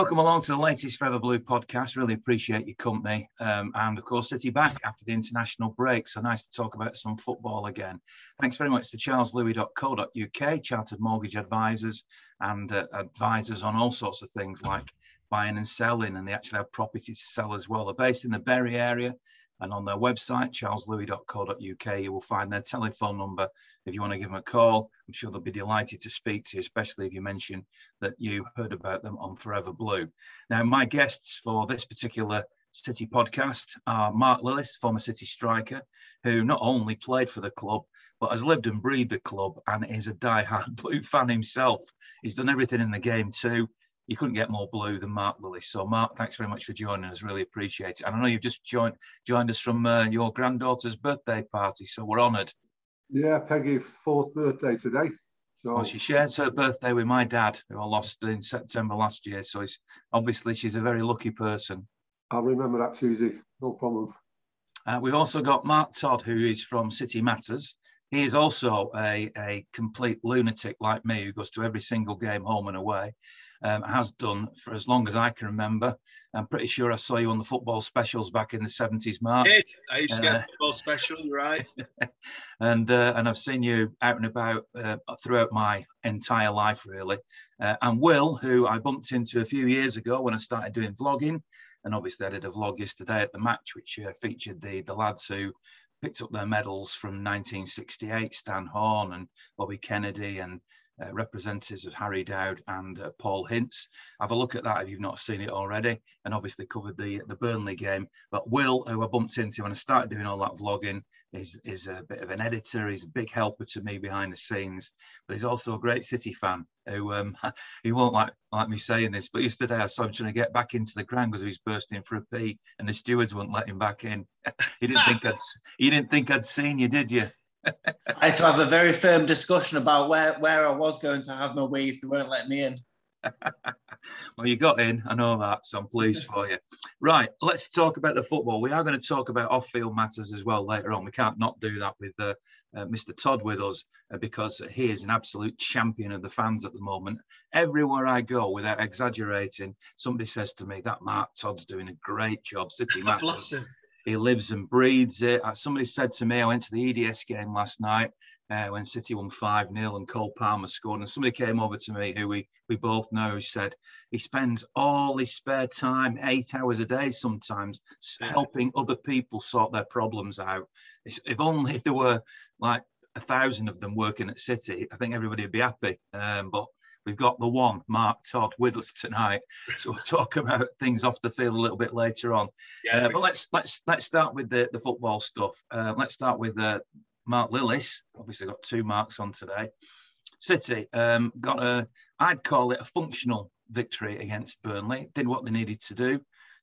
Welcome along to the latest Forever Blue podcast. Really appreciate your company. Um, and of course, City back after the international break. So nice to talk about some football again. Thanks very much to charleslewis.co.uk, chartered mortgage advisors and uh, advisors on all sorts of things like buying and selling. And they actually have property to sell as well. They're based in the Bury area and on their website, charleslewis.co.uk, you will find their telephone number if you want to give them a call. I'm sure they'll be delighted to speak to you, especially if you mention that you heard about them on Forever Blue. Now, my guests for this particular City podcast are Mark Lillis, former City striker, who not only played for the club, but has lived and breathed the club and is a die-hard Blue fan himself. He's done everything in the game too you couldn't get more blue than Mark Lillis. So, Mark, thanks very much for joining us. Really appreciate it. And I know you've just joined joined us from uh, your granddaughter's birthday party, so we're honoured. Yeah, Peggy, fourth birthday today. So well, she shares her birthday with my dad, who I lost in September last year. So it's obviously she's a very lucky person. I'll remember that Tuesday. No problem. Uh, we've also got Mark Todd, who is from City Matters. He is also a, a complete lunatic like me, who goes to every single game home and away um, has done for as long as I can remember. I'm pretty sure I saw you on the football specials back in the 70s, Mark. I, I used to get uh, football special, right? and uh, and I've seen you out and about uh, throughout my entire life, really. Uh, and Will, who I bumped into a few years ago when I started doing vlogging, and obviously I did a vlog yesterday at the match, which uh, featured the the lads who picked up their medals from 1968, Stan Horne and Bobby Kennedy and uh, representatives of Harry Dowd and uh, Paul Hince. Have a look at that if you've not seen it already, and obviously covered the the Burnley game. But Will, who I bumped into when I started doing all that vlogging, is is a bit of an editor. He's a big helper to me behind the scenes, but he's also a great City fan. Who um, he won't like like me saying this, but yesterday I saw him trying to get back into the ground because he was bursting for a pee, and the stewards wouldn't let him back in. he didn't think I'd he didn't think I'd seen you, did you? I had to have a very firm discussion about where, where I was going to have my wee if they weren't letting me in. well, you got in, I know that, so I'm pleased for you. Right, let's talk about the football. We are going to talk about off field matters as well later on. We can't not do that with uh, uh, Mr. Todd with us uh, because he is an absolute champion of the fans at the moment. Everywhere I go, without exaggerating, somebody says to me that Mark Todd's doing a great job. City Matters he lives and breathes it. Uh, somebody said to me, I went to the EDS game last night uh, when City won 5 0 and Cole Palmer scored. And somebody came over to me who we, we both know who said he spends all his spare time, eight hours a day sometimes, helping other people sort their problems out. It's, if only there were like a thousand of them working at City, I think everybody would be happy. Um, but We've got the one, Mark Todd, with us tonight. So we'll talk about things off the field a little bit later on. Yeah. Uh, but let's let's let's start with the, the football stuff. Uh, let's start with uh, Mark Lillis. Obviously, got two marks on today. City um, got a, I'd call it a functional victory against Burnley. Did what they needed to do.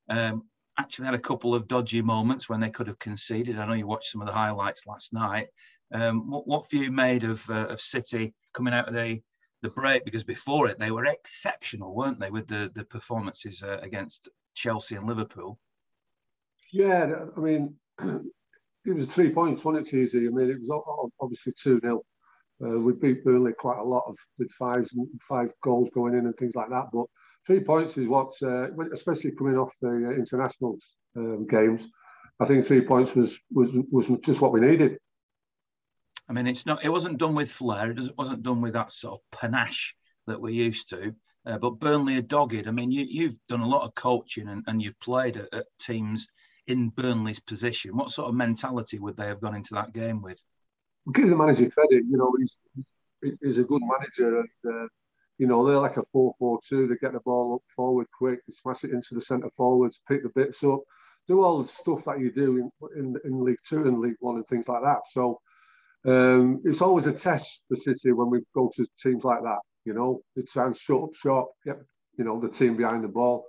Um, actually had a couple of dodgy moments when they could have conceded. I know you watched some of the highlights last night. Um, what, what view made of uh, of City coming out of the the break because before it they were exceptional, weren't they, with the the performances uh, against Chelsea and Liverpool? Yeah, I mean, it was three points, wasn't it, Cheesy? I mean, it was obviously two 0 uh, We beat Burnley quite a lot of with five five goals going in and things like that, but three points is what, uh, especially coming off the uh, international um, games. I think three points was was was just what we needed. I mean, it's not. It wasn't done with flair. It wasn't done with that sort of panache that we're used to. Uh, but Burnley are dogged. I mean, you, have done a lot of coaching and, and you've played at, at, teams in Burnley's position. What sort of mentality would they have gone into that game with? Give the manager credit. You know, he's he's a good manager, and uh, you know they're like a four-four-two. They get the ball up forward quick, they smash it into the centre forwards, pick the bits up, do all the stuff that you do in in, in League Two and League One and things like that. So um, it's always a test for City when we go to teams like that. You know, they try and shut up shop, get you know the team behind the ball.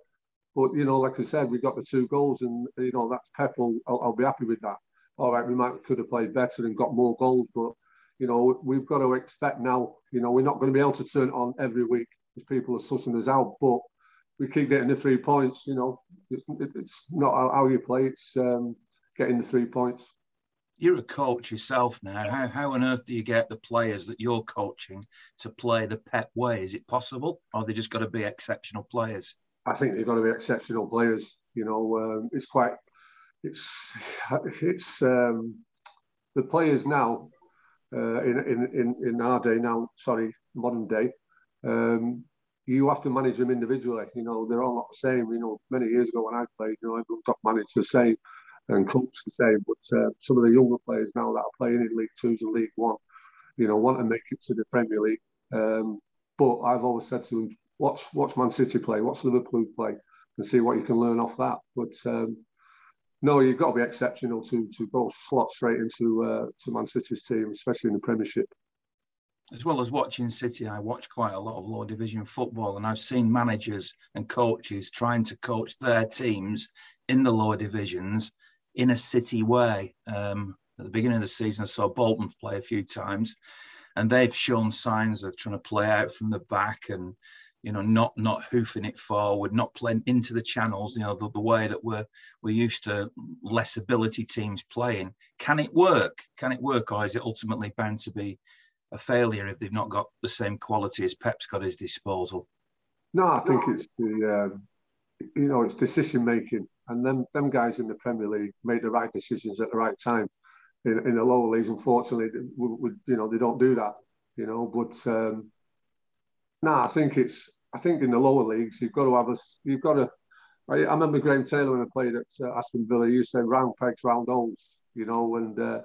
But you know, like I said, we got the two goals, and you know that's Pep. I'll, I'll be happy with that. All right, we might could have played better and got more goals, but you know we've got to expect now. You know, we're not going to be able to turn it on every week because people are sussing us out. But we keep getting the three points. You know, it's, it's not how you play; it's um, getting the three points you're a coach yourself now. How, how on earth do you get the players that you're coaching to play the Pep way? Is it possible, or they just got to be exceptional players? I think they've got to be exceptional players. You know, um, it's quite, it's, it's um, the players now uh, in, in in in our day now. Sorry, modern day. Um, you have to manage them individually. You know, they're all not the same. You know, many years ago when I played, you know, everyone got managed the same and coached the same. But uh, some of the younger players now that are playing in League Twos and League One, you know, want to make it to the Premier League. Um, but I've always said to them, watch watch Man City play, watch Liverpool play, and see what you can learn off that. But um, no, you've got to be exceptional to to go slot straight into uh, to Man City's team, especially in the Premiership. As well as watching City, I watch quite a lot of lower division football, and I've seen managers and coaches trying to coach their teams in the lower divisions in a City way. Um, at the beginning of the season, I saw Bolton play a few times, and they've shown signs of trying to play out from the back and you know not not hoofing it forward not playing into the channels you know the, the way that we're we're used to less ability teams playing. Can it work? Can it work or is it ultimately bound to be a failure if they've not got the same quality as pep's got at his disposal? No i think it's the um, you know it's decision making and them them guys in the premier league make the right decisions at the right time in, in the lower leagues, unfortunately, would, you know they don't do that. You know, but um, no, nah, I think it's I think in the lower leagues you've got to have a you've got to. I, I remember Graham Taylor when I played at uh, Aston Villa. He used to say round pegs, round holes. You know, and uh,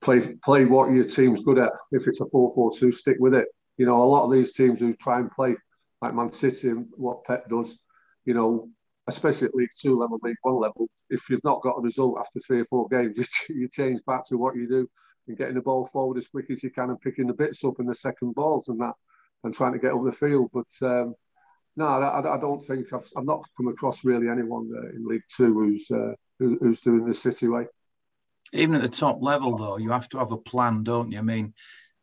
play play what your team's good at. If it's a four-four-two, stick with it. You know, a lot of these teams who try and play like Man City and what Pep does, you know, especially at League Two level, League One level, if you've not got a result after three or four games, you change back to what you do and getting the ball forward as quick as you can and picking the bits up in the second balls and that and trying to get over the field. But um, no, I, I, don't think I've, I've not come across really anyone uh, in League Two who's uh, who, who's doing the City way. Even at the top level, though, you have to have a plan, don't you? I mean,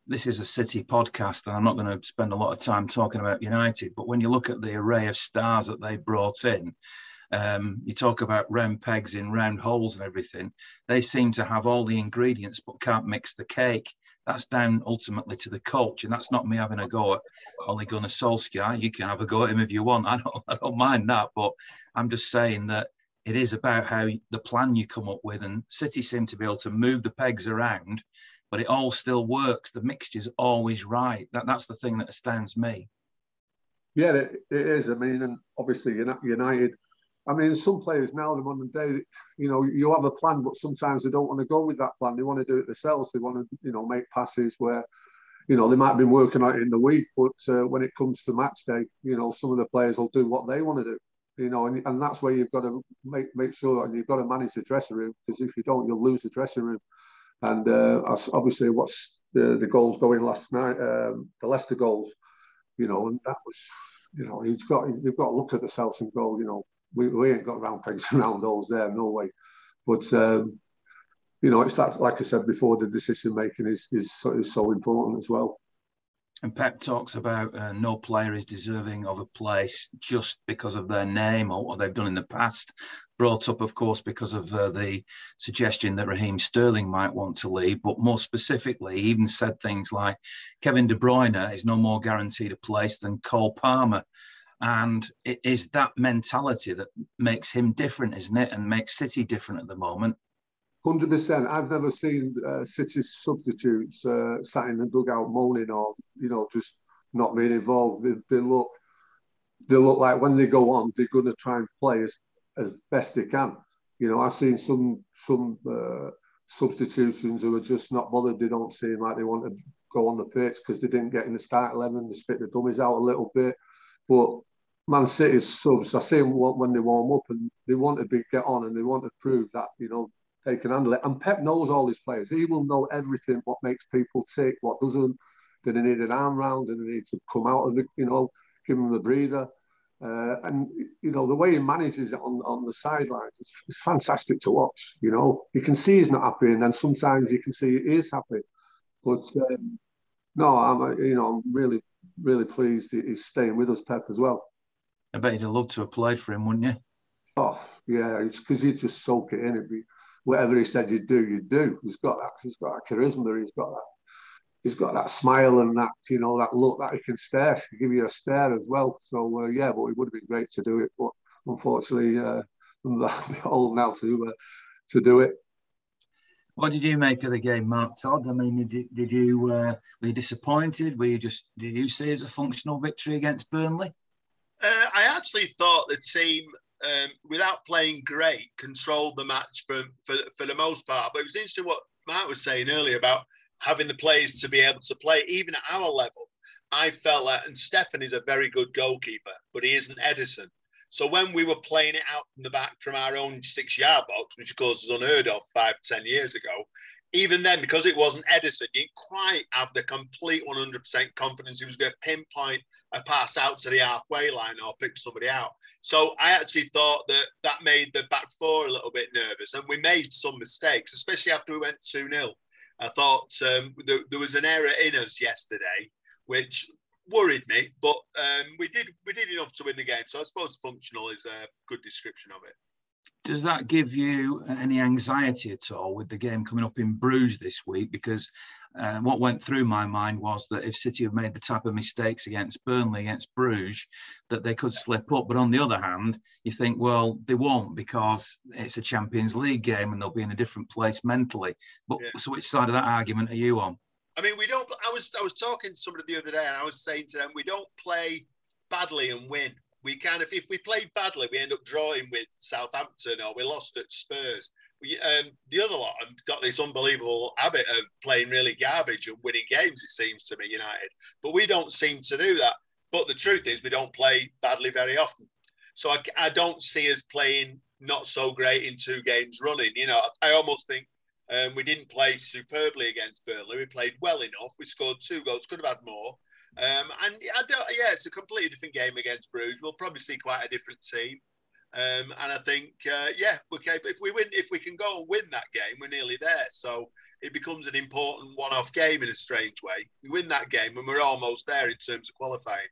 this is a City podcast, and I'm not going to spend a lot of time talking about United. But when you look at the array of stars that they brought in, um, you talk about round pegs in round holes and everything. They seem to have all the ingredients but can't mix the cake. That's down ultimately to the coach, and that's not me having a go at Ole Gunnar Solskjaer. You can have a go at him if you want. I don't, I don't mind that, but I'm just saying that it is about how the plan you come up with. And City seem to be able to move the pegs around, but it all still works. The mixture's always right. That that's the thing that astounds me. Yeah, it, it is. I mean, and obviously United I mean, some players now, the modern day, you know, you have a plan, but sometimes they don't want to go with that plan. They want to do it themselves. They want to, you know, make passes where, you know, they might have been working out in the week, but uh, when it comes to match day, you know, some of the players will do what they want to do. You know, and, and that's where you've got to make make sure, and you've got to manage the dressing room because if you don't, you'll lose the dressing room. And uh, obviously, what's the, the goals going last night, um, the Leicester goals, you know, and that was, you know, he's got, they've got to look at themselves and go, you know, we, we ain't got round pegs and round holes there, no way. But um, you know, it's that like I said before, the decision making is is, is so important as well. And Pep talks about uh, no player is deserving of a place just because of their name or what they've done in the past. Brought up, of course, because of uh, the suggestion that Raheem Sterling might want to leave, but more specifically, he even said things like Kevin De Bruyne is no more guaranteed a place than Cole Palmer. And it is that mentality that makes him different, isn't it? And makes City different at the moment. 100%. I've never seen uh, City substitutes uh, sat in the dugout moaning or, you know, just not being involved. They, they look they look like when they go on, they're going to try and play as, as best they can. You know, I've seen some some uh, substitutions who are just not bothered. They don't seem like they want to go on the pitch because they didn't get in the start 11. They spit the dummies out a little bit. But Man City's subs, I see them when they warm up and they want to be, get on and they want to prove that, you know, they can handle it. And Pep knows all his players. He will know everything, what makes people tick, what doesn't. Do they need an arm round? Do they need to come out of the, you know, give them a breather? Uh, and, you know, the way he manages it on, on the sidelines is, is fantastic to watch. You know, you can see he's not happy and then sometimes you can see he is happy. But um, no, I'm, you know, I'm really, really pleased he's staying with us, Pep, as well. I bet you'd have loved to have played for him, wouldn't you? Oh, yeah, it's because you just soak it in. It whatever he said you'd do, you'd do. He's got that. He's got that charisma. He's got that. He's got that smile and that you know that look that he can stare, He give you a stare as well. So uh, yeah, but it would have been great to do it, but unfortunately, uh, I'm old now to uh, to do it. What did you make of the game, Mark Todd? I mean, did you, did you uh, were you disappointed? Were you just did you see it as a functional victory against Burnley? Uh, I actually thought the team, um, without playing great, controlled the match for, for for the most part. But it was interesting what Mark was saying earlier about having the players to be able to play even at our level. I felt that, and Steffen is a very good goalkeeper, but he isn't Ederson. So when we were playing it out from the back from our own six yard box, which of course was unheard of five, ten years ago, even then, because it wasn't Ederson, you didn't quite have the complete 100% confidence he was going to pinpoint a pass out to the halfway line or pick somebody out. So I actually thought that that made the back four a little bit nervous. And we made some mistakes, especially after we went 2 0. I thought um, there, there was an error in us yesterday, which worried me, but um, we did we did enough to win the game. So I suppose functional is a good description of it. Does that give you any anxiety at all with the game coming up in Bruges this week? Because uh, what went through my mind was that if City have made the type of mistakes against Burnley, against Bruges, that they could slip up. But on the other hand, you think, well, they won't because it's a Champions League game and they'll be in a different place mentally. But yeah. so which side of that argument are you on? I mean, we don't. I was I was talking to somebody the other day, and I was saying to them, we don't play badly and win. We kind of, if we play badly, we end up drawing with Southampton, or we lost at Spurs. Um, the other lot have got this unbelievable habit of playing really garbage and winning games. It seems to me, United, but we don't seem to do that. But the truth is, we don't play badly very often. So I, I don't see us playing not so great in two games running. You know, I almost think um, we didn't play superbly against Burnley. We played well enough. We scored two goals. Could have had more. Um, and I don't, yeah, it's a completely different game against Bruges. We'll probably see quite a different team. Um, and I think, uh, yeah, we're capable. If we win, if we can go and win that game, we're nearly there. So it becomes an important one-off game in a strange way. We win that game, and we're almost there in terms of qualifying.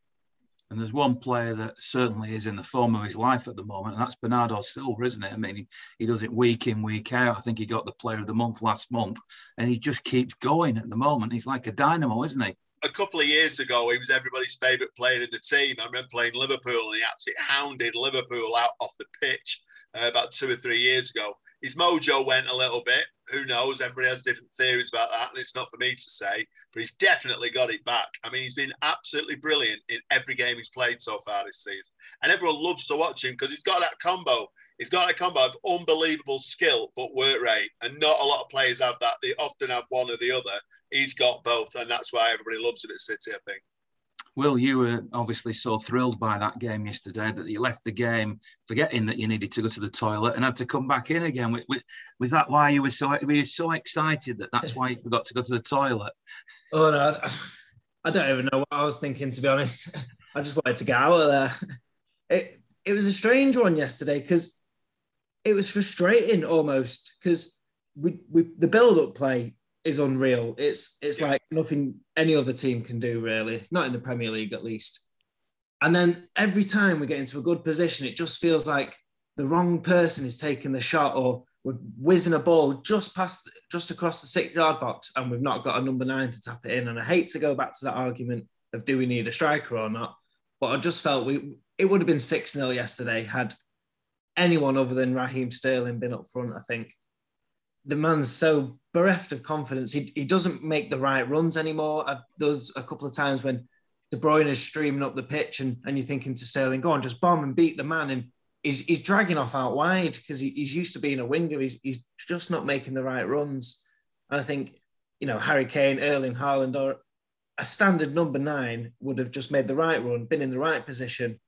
And there's one player that certainly is in the form of his life at the moment, and that's Bernardo Silva, isn't it? I mean, he, he does it week in, week out. I think he got the player of the month last month, and he just keeps going at the moment. He's like a dynamo, isn't he? A couple of years ago, he was everybody's favourite player in the team. I remember playing Liverpool and he absolutely hounded Liverpool out off the pitch uh, about two or three years ago. His mojo went a little bit. Who knows? Everybody has different theories about that, and it's not for me to say. But he's definitely got it back. I mean, he's been absolutely brilliant in every game he's played so far this season, and everyone loves to watch him because he's got that combo. He's got a combo of unbelievable skill but work rate, and not a lot of players have that. They often have one or the other. He's got both, and that's why everybody loves him at City. I think. Will, you were obviously so thrilled by that game yesterday that you left the game forgetting that you needed to go to the toilet and had to come back in again. Was that why you were so were you so excited that that's why you forgot to go to the toilet? Oh no, I don't even know what I was thinking to be honest. I just wanted to get out of there. It it was a strange one yesterday because it was frustrating almost because we, we the build up play is unreal. It's it's yeah. like nothing any other team can do really, not in the Premier League at least. And then every time we get into a good position, it just feels like the wrong person is taking the shot or we're whizzing a ball just past just across the six yard box and we've not got a number nine to tap it in. And I hate to go back to that argument of do we need a striker or not, but I just felt we it would have been 6 0 yesterday had anyone other than Raheem Sterling been up front, I think the man's so bereft of confidence. He, he doesn't make the right runs anymore. Uh, there's a couple of times when De Bruyne is streaming up the pitch and, and you're thinking to Sterling, go on, just bomb and beat the man. And he's, he's dragging off out wide because he, he's used to being a winger. He's, he's just not making the right runs. And I think, you know, Harry Kane, Erling Haaland, or a standard number nine would have just made the right run, been in the right position.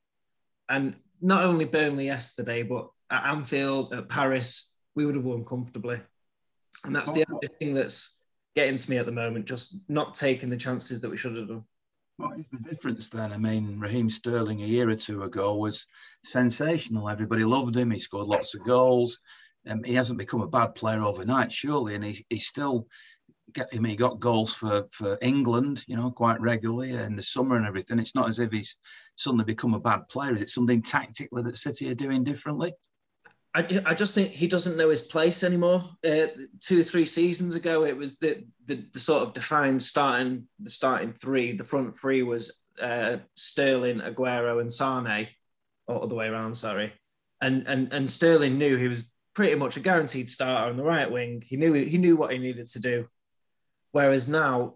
And not only Burnley yesterday, but at Anfield, at Paris, we would have won comfortably. And that's the only thing that's getting to me at the moment, just not taking the chances that we should have done. What is the difference then? I mean, Raheem Sterling a year or two ago was sensational. Everybody loved him. He scored lots of goals. Um, he hasn't become a bad player overnight, surely, and he, he's still. Get, mean, he got goals for for England, you know, quite regularly in the summer and everything. It's not as if he's suddenly become a bad player. Is it something tactically that City are doing differently? I, I just think he doesn't know his place anymore. Uh, two, three seasons ago, it was the, the, the sort of defined starting the starting three. The front three was uh, Sterling, Aguero, and Sane, or the other way around. Sorry, and and and Sterling knew he was pretty much a guaranteed starter on the right wing. He knew he knew what he needed to do. Whereas now,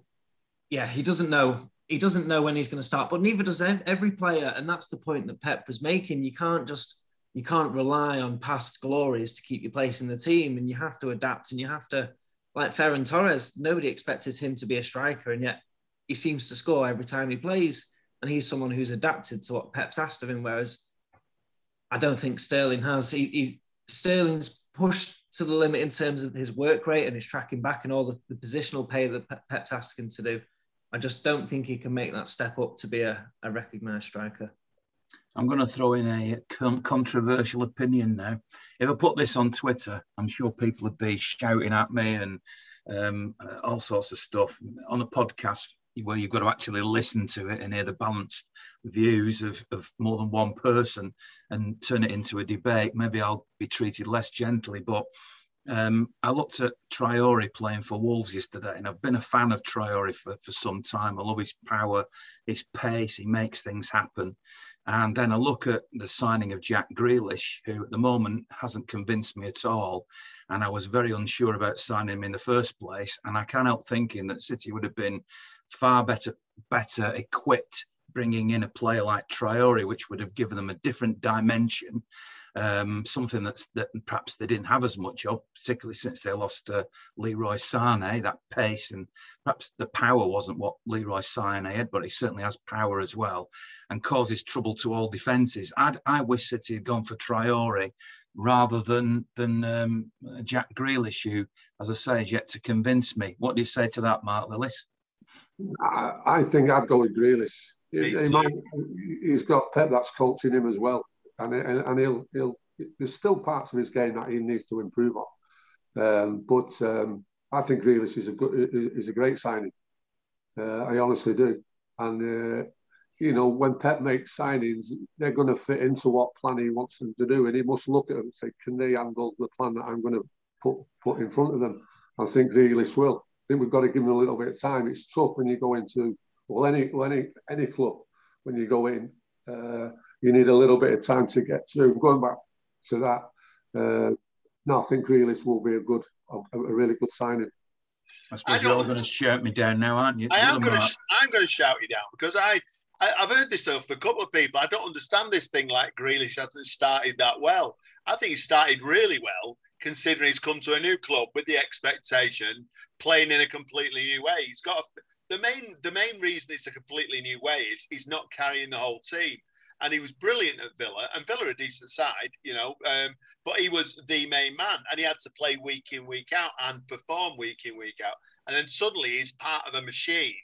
yeah, he doesn't know. He doesn't know when he's going to start, but neither does every player. And that's the point that Pep was making. You can't just you can't rely on past glories to keep your place in the team, and you have to adapt and you have to, like Ferran Torres, nobody expected him to be a striker, and yet he seems to score every time he plays, and he's someone who's adapted to what Pep's asked of him. Whereas I don't think Sterling has. He, he Sterling's pushed to the limit in terms of his work rate and his tracking back and all the, the positional play that Pep's asking to do. I just don't think he can make that step up to be a, a recognised striker. I'm going to throw in a controversial opinion now. If I put this on Twitter, I'm sure people would be shouting at me and um, all sorts of stuff. On a podcast where you've got to actually listen to it and hear the balanced views of, of more than one person and turn it into a debate, maybe I'll be treated less gently. But um, I looked at Traore playing for Wolves yesterday, and I've been a fan of Traore for, for some time. I love his power, his pace, he makes things happen. And then I look at the signing of Jack Grealish, who at the moment hasn't convinced me at all. And I was very unsure about signing him in the first place. And I can't help thinking that City would have been far better, better equipped bringing in a player like Traore, which would have given them a different dimension um, something that's that perhaps they didn't have as much of, particularly since they lost uh, Leroy Sane. That pace and perhaps the power wasn't what Leroy Sane had, but he certainly has power as well, and causes trouble to all defences. I I wish City had gone for Traore rather than than um, Jack Grealish, who, as I say, is yet to convince me. What do you say to that, Mark Lillis? I, I think I'd go with Grealish. He, he might, he's got Pep that's coaching him as well and and he'll he'll there's still parts of his game that he needs to improve on. Um, but um, I think Grealish is a good is, a great signing. Uh, I honestly do, and uh, you know when Pep makes signings, they're going to fit into what plan he wants them to do, and he must look at them and say, can they handle the plan that I'm going to put put in front of them? I think Grealish will. I think we've got to give him a little bit of time. It's tough when you go into well any any any club when you go in. Uh, you need a little bit of time to get through. Going back to that, uh, no, I think Grealish will be a good, a, a really good signing. I suppose I you're all going to shout me down now, aren't you? I am going to. I'm going to shout you down because I, I, have heard this of a couple of people. I don't understand this thing like Grealish hasn't started that well. I think he started really well, considering he's come to a new club with the expectation, playing in a completely new way. He's got a, the main the main reason it's a completely new way is he's not carrying the whole team and he was brilliant at Villa, and Villa a decent side, you know, um, but he was the main man, and he had to play week in, week out, and perform week in, week out, and then suddenly he's part of a machine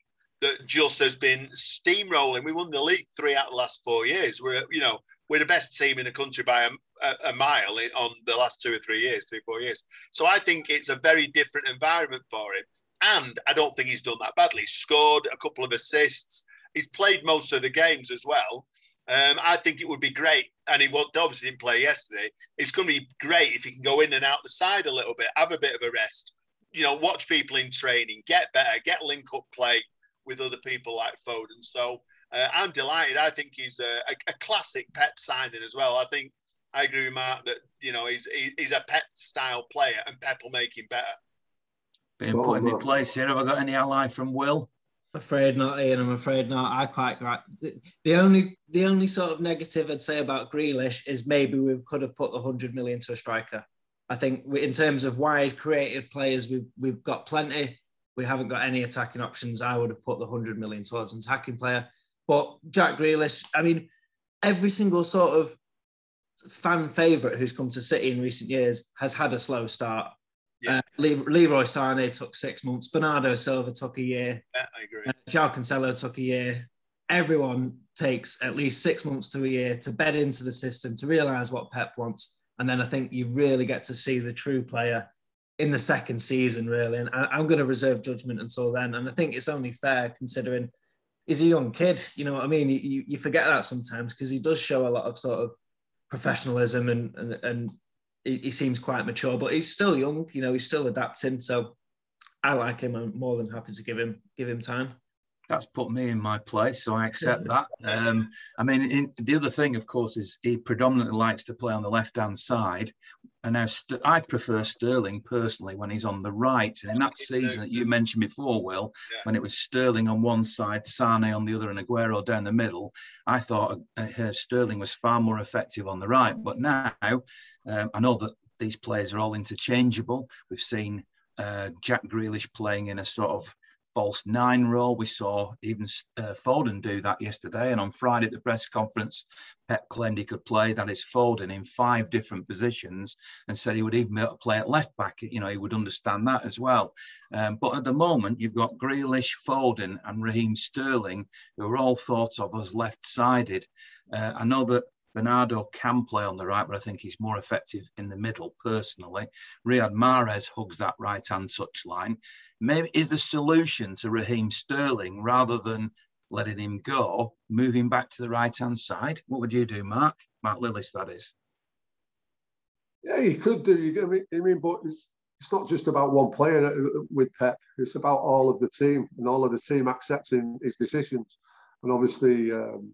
that just has been steamrolling. We won the league three out of the last four years. We're, you know, we're the best team in the country by a, a, mile in, on the last two or three years, three four years. So I think it's a very different environment for him, and I don't think he's done that badly. He's scored a couple of assists. He's played most of the games as well. Um, I think it would be great, and he obviously didn't play yesterday. It's going to be great if he can go in and out the side a little bit, have a bit of a rest, you know, watch people in training, get better, get link up play with other people like Foden. So uh, I'm delighted. I think he's a, a, a, classic Pep signing as well. I think I agree with Mark that you know he's he's a Pep style player, and Pep will make him better. Being put in place here. Have I got any ally from Will? Afraid not, Ian. I'm afraid not. I quite got the only the only sort of negative I'd say about Grealish is maybe we could have put the hundred million to a striker. I think in terms of wide creative players, we've we've got plenty. We haven't got any attacking options. I would have put the hundred million towards an attacking player. But Jack Grealish, I mean, every single sort of fan favourite who's come to City in recent years has had a slow start. Yeah. Uh, Leroy Sane took six months. Bernardo Silva took a year. Yeah, I agree. Uh, Cancelo took a year. Everyone takes at least six months to a year to bed into the system to realise what Pep wants, and then I think you really get to see the true player in the second season, really. And I, am going to reserve judgment until then. And I think it's only fair considering he's a young kid. You know what I mean? You, you forget that sometimes because he does show a lot of sort of professionalism and and, and he, he, seems quite mature, but he's still young. You know, he's still adapting. So I like him. I'm more than happy to give him give him time that's put me in my place, so I accept that. Um, I mean, in, the other thing, of course, is he predominantly likes to play on the left-hand side, and now St- I prefer Sterling personally when he's on the right. And in that season that you mentioned before, Will, yeah. when it was Sterling on one side, Sane on the other, and Aguero down the middle, I thought uh, Sterling was far more effective on the right. But now, um, I know that these players are all interchangeable. We've seen uh, Jack Grealish playing in a sort of false nine role. We saw even uh, Foden do that yesterday. And on Friday at the press conference, Pep claimed he could play, that is Foden, in five different positions and said he would even play at left back. You know, he would understand that as well. Um, but at the moment, you've got Grealish, Foden, and Raheem Sterling, who are all thought of as left sided. Uh, I know that Bernardo can play on the right, but I think he's more effective in the middle personally. Riyad Mahrez hugs that right hand touch line. Maybe is the solution to Raheem Sterling rather than letting him go, moving back to the right hand side? What would you do, Mark? Mark Lillis, that is. Yeah, you could do. I mean, I mean but it's, it's not just about one player uh, with Pep. It's about all of the team and all of the team accepting his decisions. And obviously, um,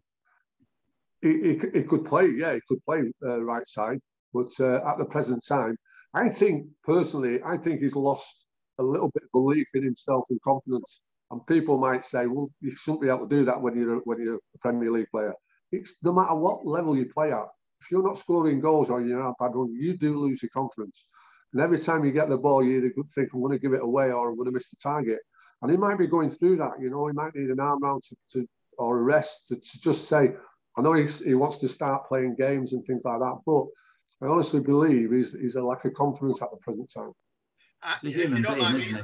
he, could play, yeah, he could play uh, right side, but uh, at the present time, I think personally, I think he's lost a little bit of belief in himself and confidence. And people might say, well, you shouldn't be able to do that when you're when you're a Premier League player. It's no matter what level you play at. If you're not scoring goals or you're not bad run, you do lose your confidence. And every time you get the ball, you either think, I'm going to give it away or I'm going to miss the target. And he might be going through that. You know, he might need an arm round to, to or a rest to, to just say, I know he's, he wants to start playing games and things like that, but I honestly believe he's, he's a lack of confidence at the present time. Uh, if, you don't mind me,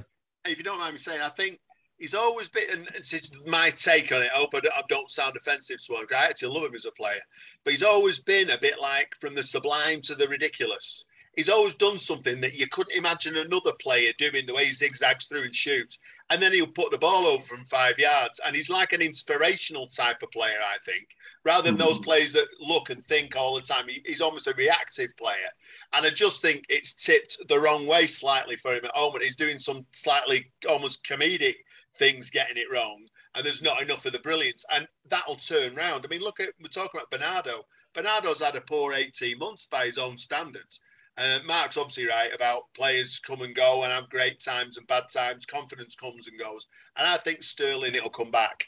if you don't mind me saying, I think he's always been, and it's my take on it. I hope I don't, I don't sound offensive to him. I actually love him as a player, but he's always been a bit like from the sublime to the ridiculous he's always done something that you couldn't imagine another player doing the way he zigzags through and shoots. And then he'll put the ball over from five yards. And he's like an inspirational type of player, I think, rather than mm-hmm. those players that look and think all the time. He, he's almost a reactive player. And I just think it's tipped the wrong way slightly for him at home. And he's doing some slightly almost comedic things getting it wrong. And there's not enough of the brilliance. And that'll turn round. I mean, look at, we're talking about Bernardo. Bernardo's had a poor 18 months by his own standards. Uh, Mark's obviously right about players come and go and have great times and bad times. Confidence comes and goes. And I think Sterling, it'll come back.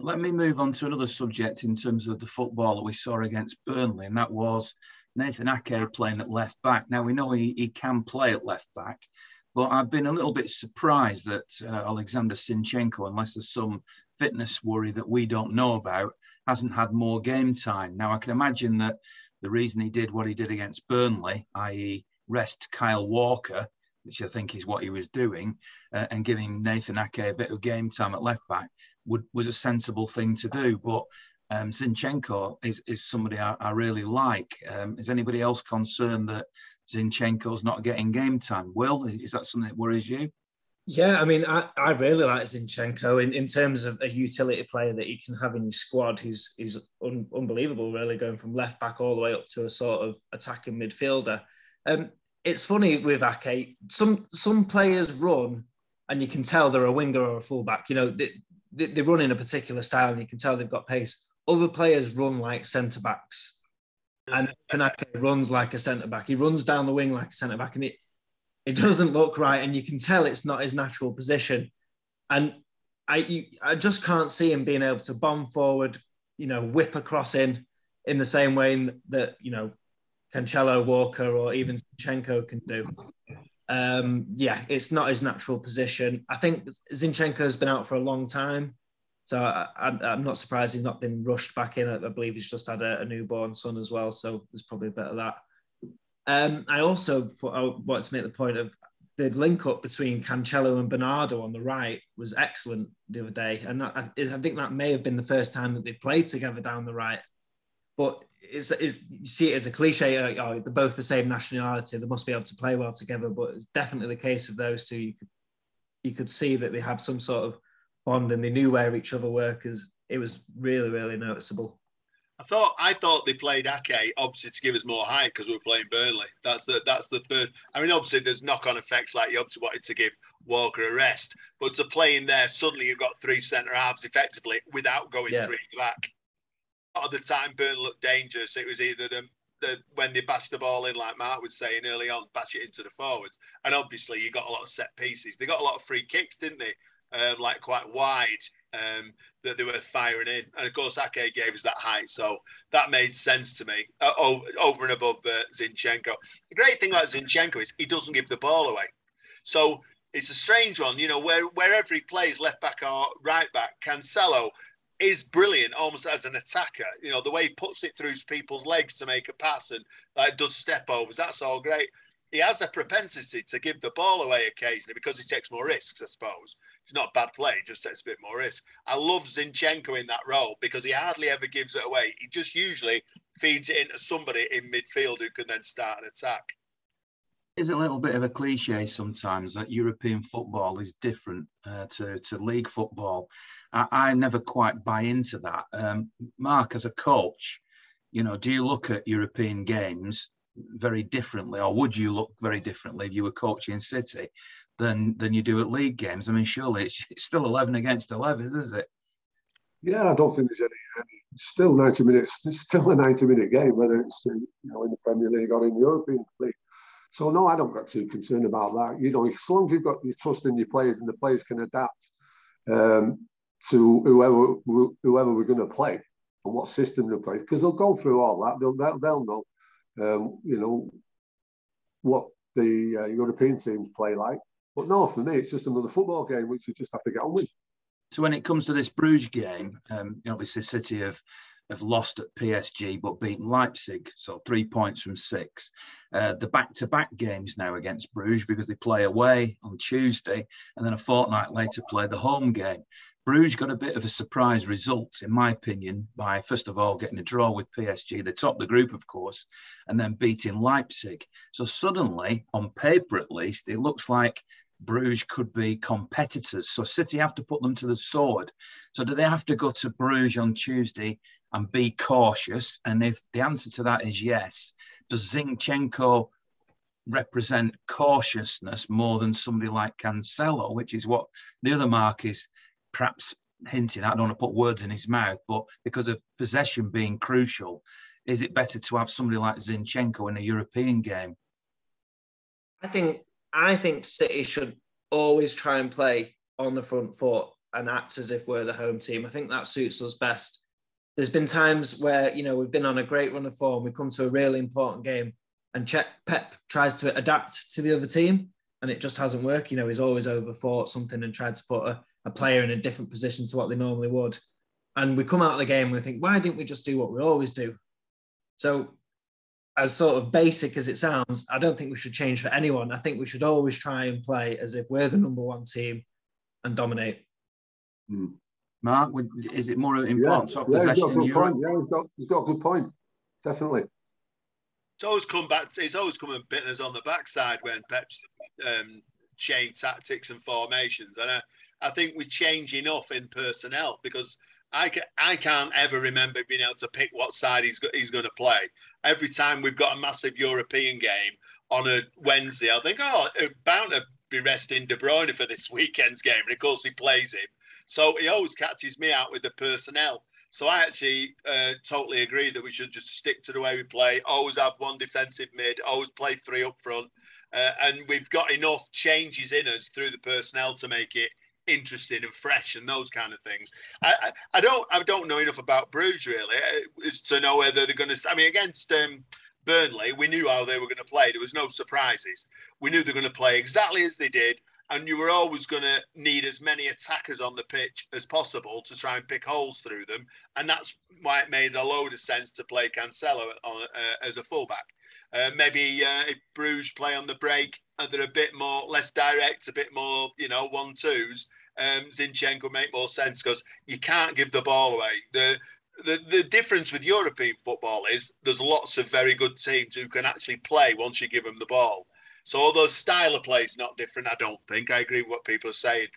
Let me move on to another subject in terms of the football that we saw against Burnley, and that was Nathan Ake playing at left back. Now, we know he, he can play at left back, but I've been a little bit surprised that uh, Alexander Zinchenko, unless there's some fitness worry that we don't know about, hasn't had more game time. Now, I can imagine that the reason he did what he did against Burnley, i.e., rest Kyle Walker, which I think is what he was doing, uh, and giving Nathan Ake a bit of game time at left back, would was a sensible thing to do. But um, Zinchenko is, is somebody I, I really like. Um, is anybody else concerned that Zinchenko's not getting game time? Will, is that something that worries you? Yeah, I mean, I, I really like Zinchenko in, in terms of a utility player that he can have in his squad. He's he's un, unbelievable, really, going from left back all the way up to a sort of attacking midfielder. Um, it's funny with Ake. Some some players run, and you can tell they're a winger or a fullback. You know, they, they, they run in a particular style, and you can tell they've got pace. Other players run like centre backs, and Ake runs like a centre back. He runs down the wing like a centre back, and it it doesn't look right, and you can tell it's not his natural position. And I, you, I just can't see him being able to bomb forward, you know, whip across in in the same way that you know Cancelo, Walker, or even Zinchenko can do. Um, yeah, it's not his natural position. I think Zinchenko has been out for a long time, so I, am not surprised he's not been rushed back in. I believe he's just had a, a newborn son as well, so there's probably a bit of that. Um, I also thought, I wanted to make the point of the link up between Cancelo and Bernardo on the right was excellent the other day, and that, I, I, think that may have been the first time that they've played together down the right. But it's, it's you see it as a cliche. Oh, they're both the same nationality; they must be able to play well together. But definitely the case of those two. You could you could see that they have some sort of bond, and they knew where each other were because it was really really noticeable. I thought I thought they played Ake obviously to give us more height because we were playing Burnley. That's the that's the first. I mean, obviously there's knock-on effects like you obviously wanted to give Walker a rest, but to play in there suddenly you've got three centre halves effectively without going yeah. three back. A lot of the time, Burnley looked dangerous. It was either the, the when they bashed the ball in, like Mark was saying early on, bash it into the forwards, and obviously you got a lot of set pieces. They got a lot of free kicks, didn't they? Um, like quite wide um, that they were firing in. And of course, Ake gave us that height. So that made sense to me uh, over, and above uh, Zinchenko. The great thing about Zinchenko is he doesn't give the ball away. So it's a strange one, you know, where wherever he plays, left back or right back, Cancelo is brilliant almost as an attacker. You know, the way he puts it through people's legs to make a pass and like, does step overs, that's all great he has a propensity to give the ball away occasionally because he takes more risks, I suppose. It's not bad play, he just takes a bit more risk. I love Zinchenko in that role because he hardly ever gives it away. He just usually feeds it into somebody in midfield who can then start an attack. Is a little bit of a cliche sometimes that European football is different uh, to, to league football. I, I, never quite buy into that. Um, Mark, as a coach, you know, do you look at European games very differently, or would you look very differently if you were coaching City than than you do at league games? I mean, surely it's, it's still eleven against eleven, is it? Yeah, I don't think there's any, any still ninety minutes. It's still a ninety minute game, whether it's in, you know in the Premier League or in the European League. So no, I don't get too concerned about that. You know, as long as you've got your trust in your players and the players can adapt um, to whoever whoever we're going to play and what system they play, because they'll go through all that. They'll they'll, they'll know um, you know, what the uh, European teams play like. But no, for me, it's just another football game which you just have to get on with. So when it comes to this Bruges game, um, obviously City have have lost at PSG but beaten Leipzig, so three points from six. Uh, the back-to-back games now against Bruges because they play away on Tuesday and then a fortnight later play the home game. Bruges got a bit of a surprise result, in my opinion, by first of all getting a draw with PSG. They topped the group, of course, and then beating Leipzig. So suddenly, on paper at least, it looks like Bruges could be competitors. So City have to put them to the sword. So do they have to go to Bruges on Tuesday and be cautious? And if the answer to that is yes, does Zinchenko represent cautiousness more than somebody like Cancelo, which is what the other mark is perhaps hinting, I don't want to put words in his mouth, but because of possession being crucial, is it better to have somebody like Zinchenko in a European game? I think I think City should always try and play on the front foot and act as if we're the home team. I think that suits us best. There's been times where you know we've been on a great run of form, we come to a really important game, and Pep tries to adapt to the other team, and it just hasn't worked. You know, he's always overthought something and tried to put a, a player in a different position to what they normally would. And we come out of the game and we think, why didn't we just do what we always do? So, as sort of basic as it sounds, I don't think we should change for anyone. I think we should always try and play as if we're the number one team and dominate. Mm. Mark, is it more important yeah, yeah, possession in Europe? Point. Yeah, he's got, he's got a good point. Definitely. It's always come back. It's always come and bitten us on the backside when Pep's um, change tactics and formations. And I, I think we change enough in personnel because I, can, I can't ever remember being able to pick what side he's, he's going to play. Every time we've got a massive European game on a Wednesday, I think, oh, bound to be resting De Bruyne for this weekend's game. And of course, he plays him. So he always catches me out with the personnel. So I actually uh, totally agree that we should just stick to the way we play. Always have one defensive mid. Always play three up front, uh, and we've got enough changes in us through the personnel to make it interesting and fresh and those kind of things. I, I, I don't I don't know enough about Bruges really uh, as to know whether they're going to. I mean, against um, Burnley, we knew how they were going to play. There was no surprises. We knew they were going to play exactly as they did, and you were always going to need as many attackers on the pitch as possible to try and pick holes through them. And that's why it made a load of sense to play Cancelo on, uh, as a fullback. Uh, maybe uh, if Bruges play on the break and they're a bit more less direct, a bit more, you know, one twos, um, Zinchenko make more sense because you can't give the ball away. The, the the difference with European football is there's lots of very good teams who can actually play once you give them the ball. So although style of play is not different, I don't think I agree with what people are saying.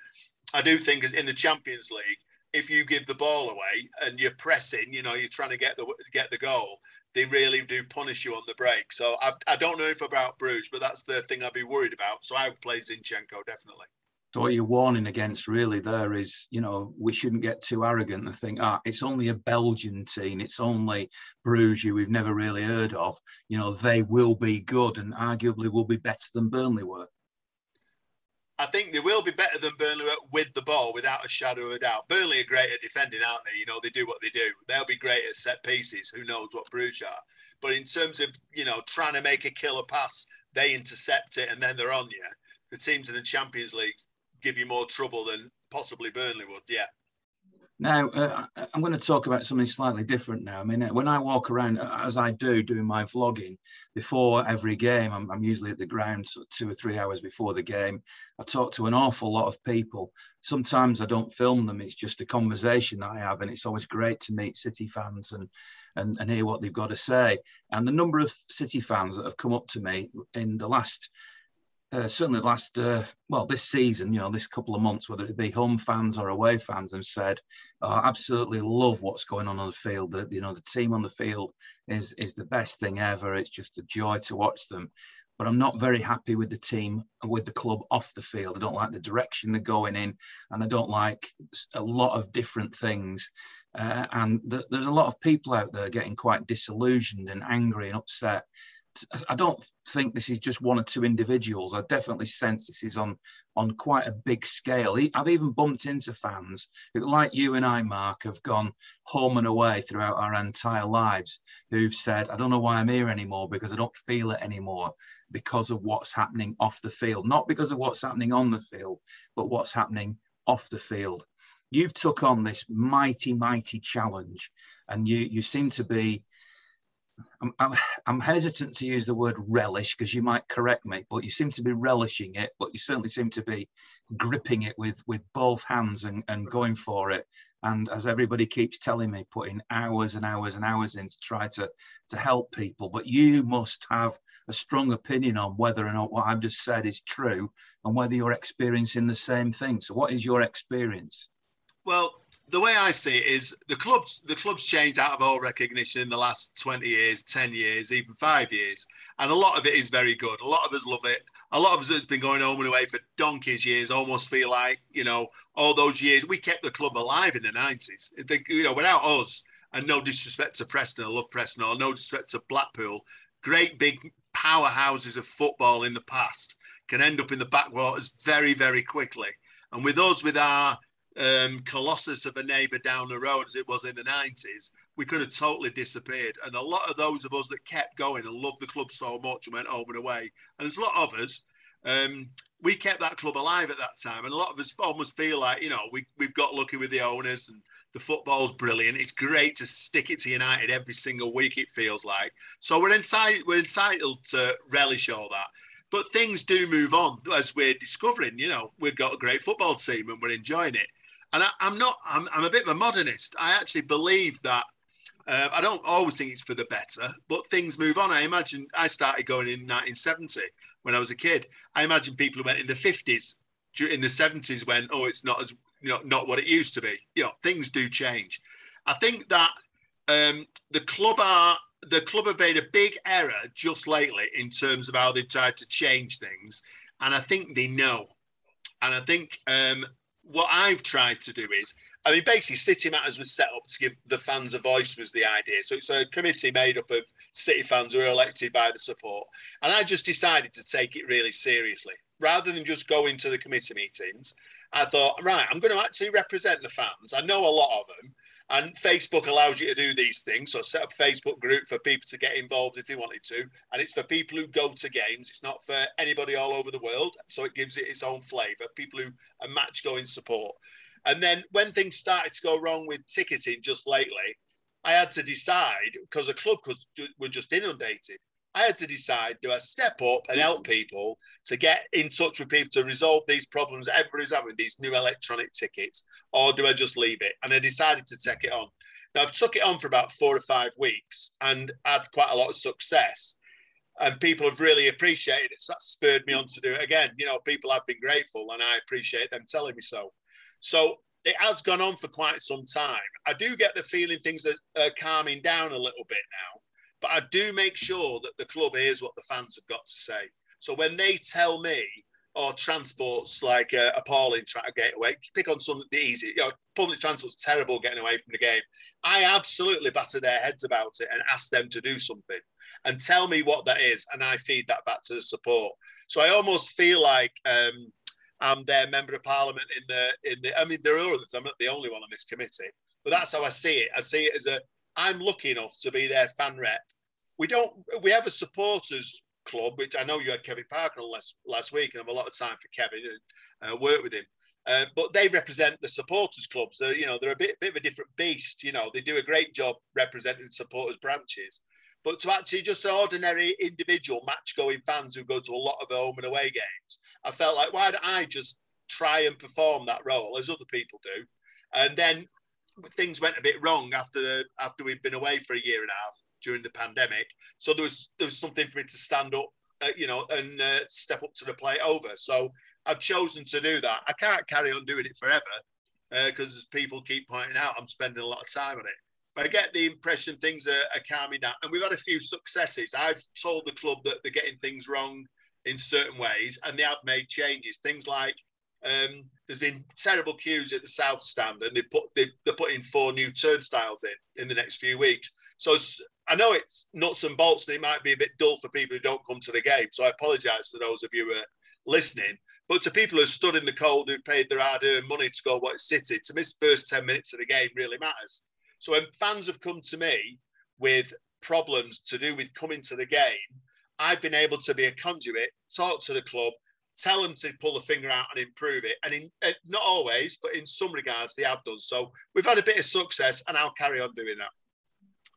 I do think in the Champions League if you give the ball away and you're pressing, you know, you're trying to get the get the goal, they really do punish you on the break. So I've, I do not know if about Bruges, but that's the thing I'd be worried about. So I would play Zinchenko definitely. So what you're warning against really there is, you know, we shouldn't get too arrogant and think, ah, it's only a Belgian team, it's only Bruges we've never really heard of. You know, they will be good and arguably will be better than Burnley were. I think they will be better than Burnley with the ball, without a shadow of a doubt. Burnley are great at defending, aren't they? You know, they do what they do. They'll be great at set pieces. Who knows what Bruges are? But in terms of, you know, trying to make a killer pass, they intercept it and then they're on you. The teams in the Champions League give you more trouble than possibly Burnley would. Yeah. Now, uh, I'm going to talk about something slightly different now. I mean, when I walk around, uh, as I do, doing my vlogging before every game, I'm, I'm usually at the ground two or three hours before the game. I talk to an awful lot of people. Sometimes I don't film them, it's just a conversation that I have, and it's always great to meet City fans and, and, and hear what they've got to say. And the number of City fans that have come up to me in the last uh, certainly the last, uh, well, this season, you know, this couple of months, whether it be home fans or away fans, have said, oh, I absolutely love what's going on on the field. That you know, the team on the field is is the best thing ever. It's just a joy to watch them. But I'm not very happy with the team, and with the club off the field. I don't like the direction they're going in, and I don't like a lot of different things. Uh, and th- there's a lot of people out there getting quite disillusioned and angry and upset I don't think this is just one or two individuals. I definitely sense this is on on quite a big scale. I've even bumped into fans who, like you and I, Mark, have gone home and away throughout our entire lives who've said, I don't know why I'm here anymore because I don't feel it anymore because of what's happening off the field. Not because of what's happening on the field, but what's happening off the field. You've took on this mighty, mighty challenge and you you seem to be I'm, I'm, I'm, hesitant to use the word relish because you might correct me, but you seem to be relishing it, but you certainly seem to be gripping it with, with both hands and, and going for it. And as everybody keeps telling me, putting hours and hours and hours in to try to, to help people. But you must have a strong opinion on whether or not what I've just said is true and whether you're experiencing the same thing. So, what is your experience? Well, the way I see it is the clubs the clubs changed out of all recognition in the last 20 years, 10 years, even five years. And a lot of it is very good. A lot of us love it. A lot of us has been going home and away for donkey's years, almost feel like, you know, all those years we kept the club alive in the 90s. They, you know, without us, and no disrespect to Preston, I love Preston, or no disrespect to Blackpool, great big powerhouses of football in the past can end up in the backwaters very, very quickly. And with us, with our um, colossus of a neighbour down the road as it was in the 90s, we could have totally disappeared. And a lot of those of us that kept going and loved the club so much and went home and away, and there's a lot of us, um, we kept that club alive at that time. And a lot of us almost feel like, you know, we, we've got lucky with the owners and the football's brilliant. It's great to stick it to United every single week, it feels like. So we're entitled, we're entitled to relish all that. But things do move on as we're discovering, you know, we've got a great football team and we're enjoying it. And I, am not, I'm, I'm a bit of a modernist. I actually believe that uh, I don't always think it's for the better, but things move on. I imagine I started going in 1970 when I was a kid. I imagine people who went in the 50s, in the 70s, went, oh, it's not as, you know, not what it used to be. You know, things do change. I think that um, the club are, the club have made a big error just lately in terms of how they've tried to change things. And I think they know. And I think um, what I've tried to do is, I mean, basically, City Matters was set up to give the fans a voice, was the idea. So it's a committee made up of City fans who are elected by the support. And I just decided to take it really seriously. Rather than just going to the committee meetings, I thought, right, I'm going to actually represent the fans. I know a lot of them. And Facebook allows you to do these things. So set up a Facebook group for people to get involved if they wanted to. And it's for people who go to games. It's not for anybody all over the world. So it gives it its own flavour. People who are match going support. And then when things started to go wrong with ticketing just lately, I had to decide because the club was, were just inundated. I had to decide do I step up and help people to get in touch with people to resolve these problems everybody's having these new electronic tickets, or do I just leave it? And I decided to take it on. Now I've took it on for about four or five weeks and had quite a lot of success. And people have really appreciated it. So that spurred me on to do it again. You know, people have been grateful and I appreciate them telling me so. So it has gone on for quite some time. I do get the feeling things are, are calming down a little bit now, but I do make sure that the club hears what the fans have got to say. So when they tell me, or oh, transport's like uh, appalling trying to get away, pick on something easy. You know, public transport's terrible getting away from the game. I absolutely batter their heads about it and ask them to do something and tell me what that is, and I feed that back to the support. So I almost feel like um, I'm their member of parliament in the in the. I mean, there are others. I'm not the only one on this committee, but that's how I see it. I see it as a. I'm lucky enough to be their fan rep. We don't. We have a supporters club, which I know you had Kevin Parker on last last week, and I have a lot of time for Kevin and uh, work with him. Uh, but they represent the supporters clubs. They're, you know, they're a bit, bit of a different beast. You know, they do a great job representing supporters branches. But to actually just ordinary individual match going fans who go to a lot of home and away games, I felt like, why don't I just try and perform that role as other people do? And then things went a bit wrong after the, after we'd been away for a year and a half during the pandemic. So there was there was something for me to stand up, uh, you know, and uh, step up to the plate over. So I've chosen to do that. I can't carry on doing it forever because uh, people keep pointing out, I'm spending a lot of time on it. But I get the impression things are, are calming down, and we've had a few successes. I've told the club that they're getting things wrong in certain ways, and they have made changes. Things like um, there's been terrible queues at the south stand, and they put they, they're putting four new turnstiles in in the next few weeks. So I know it's nuts and bolts, and it might be a bit dull for people who don't come to the game. So I apologise to those of you who are listening. But to people who stood in the cold, who paid their hard-earned money to go watch City, to miss first ten minutes of the game really matters. So when fans have come to me with problems to do with coming to the game, I've been able to be a conduit, talk to the club, tell them to pull the finger out and improve it. And in, uh, not always, but in some regards, they have done. So we've had a bit of success, and I'll carry on doing that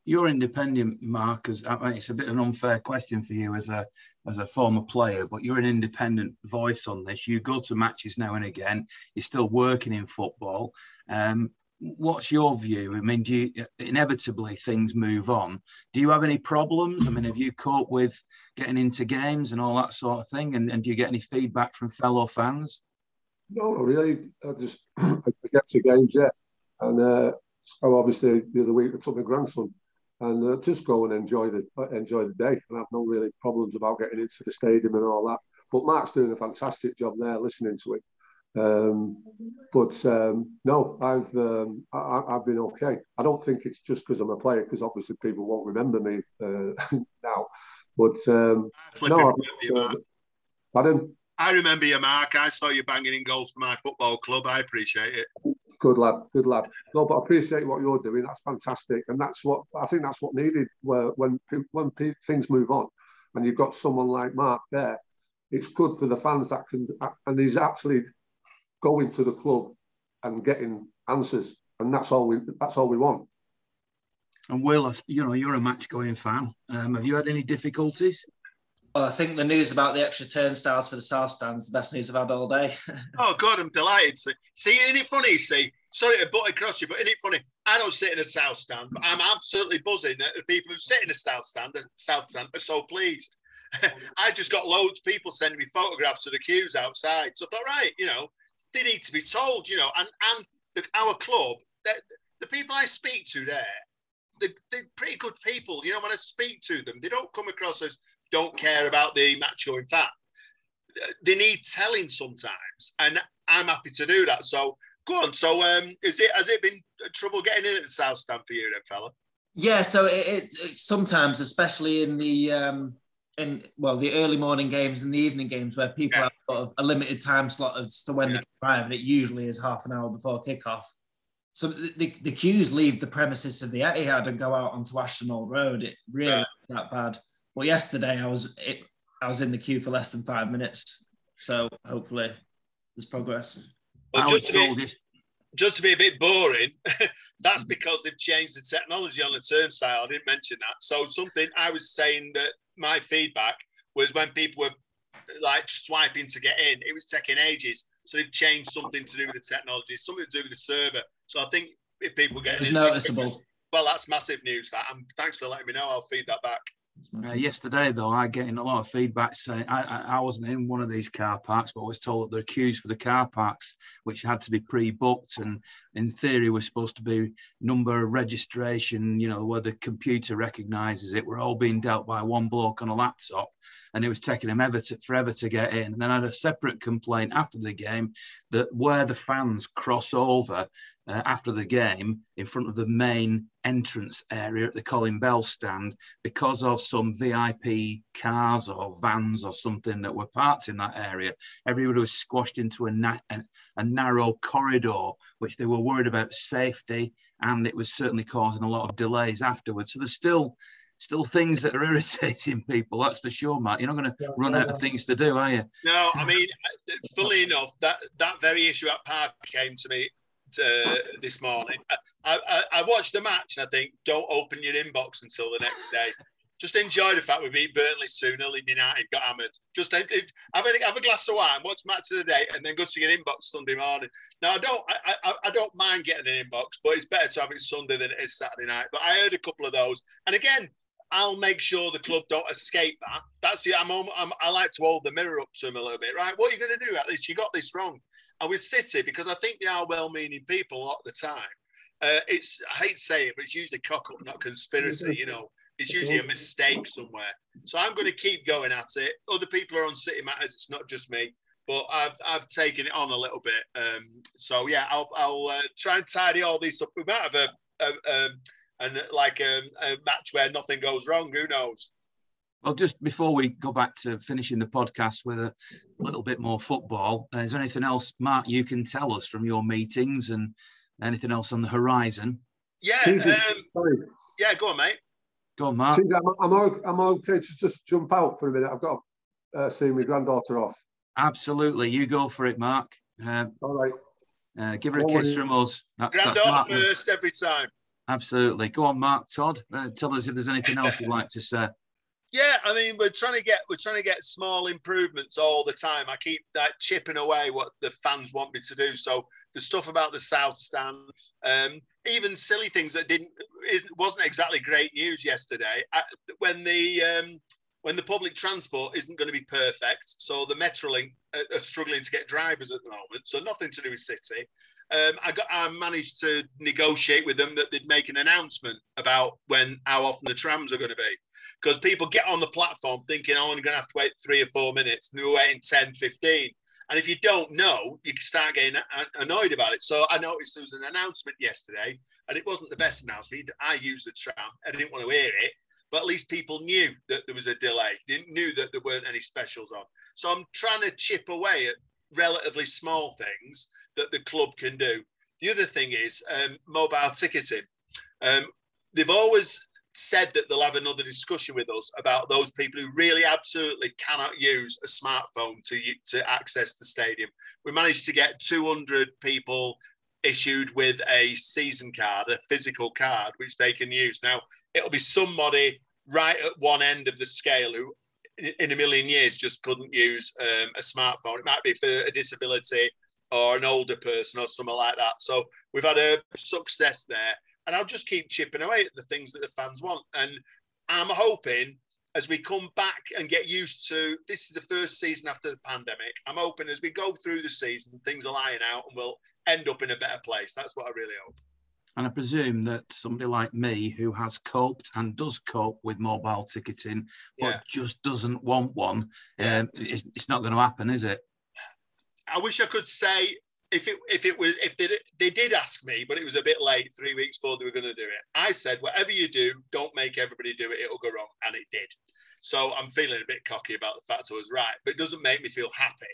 you're independent, Mark. As I mean, it's a bit of an unfair question for you as a as a former player, but you're an independent voice on this. You go to matches now and again. You're still working in football. Um, what's your view? I mean, do you, inevitably things move on? Do you have any problems? I mean, have you coped with getting into games and all that sort of thing? And, and do you get any feedback from fellow fans? No, really. I just I get to games, yeah. And uh, obviously the other week I took my grandson and uh, just go and enjoy the enjoy the day. And I have no really problems about getting into the stadium and all that. But Mark's doing a fantastic job there, listening to it. Um, but um, no, I've um, I, have been okay. I don't think it's just because I'm a player, because obviously people won't remember me uh, now. But um, no, uh, pardon. I remember you, Mark. I saw you banging in goals for my football club. I appreciate it. Good lad, good lad. No, but I appreciate what you're doing. That's fantastic, and that's what I think. That's what needed. Where when when things move on, and you've got someone like Mark there, it's good for the fans that can. And he's actually going to the club and getting answers, and that's all we. That's all we want. And Will, you know, you're a match going fan. Um, have you had any difficulties? Well, I think the news about the extra turnstiles for the south stand is the best news I've had all day. oh God, I'm delighted. See, see, isn't it funny? See, sorry to butt across you, but isn't it funny? I don't sit in a south stand, but I'm absolutely buzzing that the people who sit in a south stand, the south stand, are so pleased. I just got loads of people sending me photographs of the queues outside. So I thought, right, you know, they need to be told, you know, and and the, our club, the people I speak to there, they're, they're pretty good people. You know, when I speak to them, they don't come across as don't care about the match going fat. They need telling sometimes, and I'm happy to do that. So go on. So um, is it has it been trouble getting in at the South Stand for you, then, fella? Yeah. So it, it, it sometimes, especially in the um, in well the early morning games and the evening games, where people yeah. have sort of a limited time slot as to when yeah. they arrive, and it usually is half an hour before kickoff. So the, the, the, queues leave the premises of the Etihad and go out onto Ashton Old Road. It really yeah. that bad. But yesterday I was it, I was in the queue for less than five minutes, so hopefully there's progress. Well, just to, be, just to be a bit boring, that's because they've changed the technology on the turnstile. I didn't mention that. So something I was saying that my feedback was when people were like swiping to get in, it was taking ages. So they've changed something to do with the technology, something to do with the server. So I think if people get it's noticeable. Well, that's massive news. That and thanks for letting me know. I'll feed that back. Uh, yesterday, though, I getting a lot of feedback saying I, I, I, wasn't in one of these car parks, but I was told that there are queues for the car parks, which had to be pre-booked, and in theory was supposed to be number of registration, you know, where the computer recognises it. We're all being dealt by one bloke on a laptop, and it was taking him ever to, forever to get in. And then I had a separate complaint after the game that where the fans cross over, uh, after the game in front of the main entrance area at the Colin Bell stand because of some VIP cars or vans or something that were parked in that area. Everybody was squashed into a, na- a, a narrow corridor, which they were worried about safety, and it was certainly causing a lot of delays afterwards. So there's still still things that are irritating people. That's for sure, Matt. You're not going to yeah, run out of things to do, are you? No, I mean, fully enough, that that very issue at Park came to me uh, this morning. I, I, I, watched the match and I think, don't open your inbox until the next day. Just enjoy the fact we beat Burnley 2 0 United got hammered. Just have a, have a glass of wine, watch match of the day, and then go to your inbox Sunday morning. Now, I don't I, I don't mind getting an inbox, but it's better to have it Sunday than it is Saturday night. But I heard a couple of those. And again, I'll make sure the club don't escape that. That's the I'm, I'm, i like to hold the mirror up to them a little bit, right? What are you going to do? At least you got this wrong. And with City, because I think they are well-meaning people a lot of the time, uh, it's I hate to say it, but it's usually cock up, not conspiracy. You know, it's usually a mistake somewhere. So I'm going to keep going at it. Other people are on City matters. It's not just me, but I've I've taken it on a little bit. Um, so yeah, I'll I'll uh, try and tidy all these up. We might have a, a, a um, and like a, a match where nothing goes wrong. Who knows? Well, just before we go back to finishing the podcast with a little bit more football, uh, is there anything else, Mark, you can tell us from your meetings and anything else on the horizon? Yeah, um, yeah, go on, mate. Go on, Mark. I'm, I'm, I'm okay to just jump out for a minute. I've got to uh, see my granddaughter off. Absolutely, you go for it, Mark. Uh, All right. Uh, give her a kiss from us. That's, Granddaughter that's first every time. Absolutely. Go on, Mark. Todd, uh, tell us if there's anything else you'd like to say. Yeah, I mean, we're trying to get we're trying to get small improvements all the time. I keep that chipping away what the fans want me to do. So the stuff about the south stand, um, even silly things that didn't isn't wasn't exactly great news yesterday. Uh, when the um, when the public transport isn't going to be perfect, so the Metrolink are, are struggling to get drivers at the moment. So nothing to do with City. Um, I got I managed to negotiate with them that they'd make an announcement about when how often the trams are going to be because people get on the platform thinking, oh, I'm going to have to wait three or four minutes, and they're waiting 10, 15. And if you don't know, you can start getting annoyed about it. So I noticed there was an announcement yesterday, and it wasn't the best announcement. I used the tram. I didn't want to hear it, but at least people knew that there was a delay. They knew that there weren't any specials on. So I'm trying to chip away at relatively small things that the club can do. The other thing is um, mobile ticketing. Um, they've always said that they'll have another discussion with us about those people who really absolutely cannot use a smartphone to to access the stadium. We managed to get 200 people issued with a season card, a physical card, which they can use. Now, it'll be somebody right at one end of the scale who, in a million years, just couldn't use um, a smartphone. It might be for a disability or an older person or something like that. So we've had a success there and I'll just keep chipping away at the things that the fans want. And I'm hoping as we come back and get used to this is the first season after the pandemic. I'm hoping as we go through the season, things are lying out and we'll end up in a better place. That's what I really hope. And I presume that somebody like me who has coped and does cope with mobile ticketing, but yeah. just doesn't want one, um, it's, it's not going to happen, is it? I wish I could say if it if it was if they they did ask me, but it was a bit late, three weeks before they were going to do it. I said, whatever you do, don't make everybody do it. It'll go wrong, and it did. So I'm feeling a bit cocky about the fact I was right, but it doesn't make me feel happy.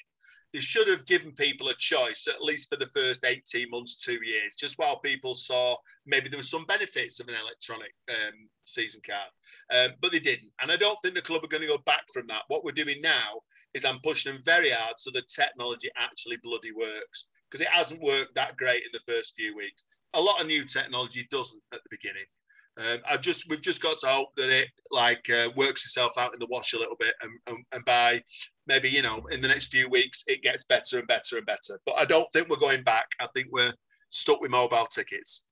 They should have given people a choice, at least for the first 18 months, two years, just while people saw maybe there were some benefits of an electronic um, season card. Um, but they didn't. And I don't think the club are going to go back from that. What we're doing now is I'm pushing them very hard so the technology actually bloody works because it hasn't worked that great in the first few weeks. A lot of new technology doesn't at the beginning. Um, I've just we've just got to hope that it like uh, works itself out in the wash a little bit, and, and, and by maybe you know in the next few weeks it gets better and better and better. But I don't think we're going back. I think we're stuck with mobile tickets.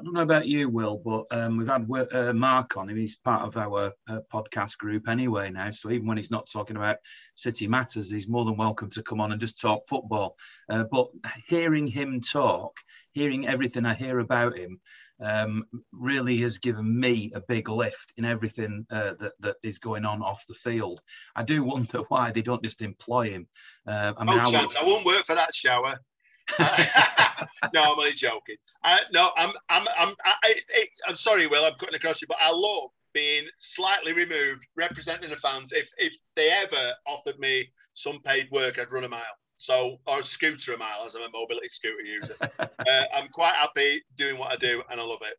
I don't know about you, Will, but um, we've had uh, Mark on him. He's part of our uh, podcast group anyway now. So even when he's not talking about City matters, he's more than welcome to come on and just talk football. Uh, but hearing him talk, hearing everything I hear about him, um, really has given me a big lift in everything uh, that, that is going on off the field. I do wonder why they don't just employ him. Uh, I mean, no chance. I won't work for that shower. no, I'm only joking. Uh, no, I'm, I'm, I'm, I, am sorry, Will, I'm cutting across you, but I love being slightly removed, representing the fans. If, if they ever offered me some paid work, I'd run a mile. So, or scooter a mile, as I'm a mobility scooter user. uh, I'm quite happy doing what I do, and I love it.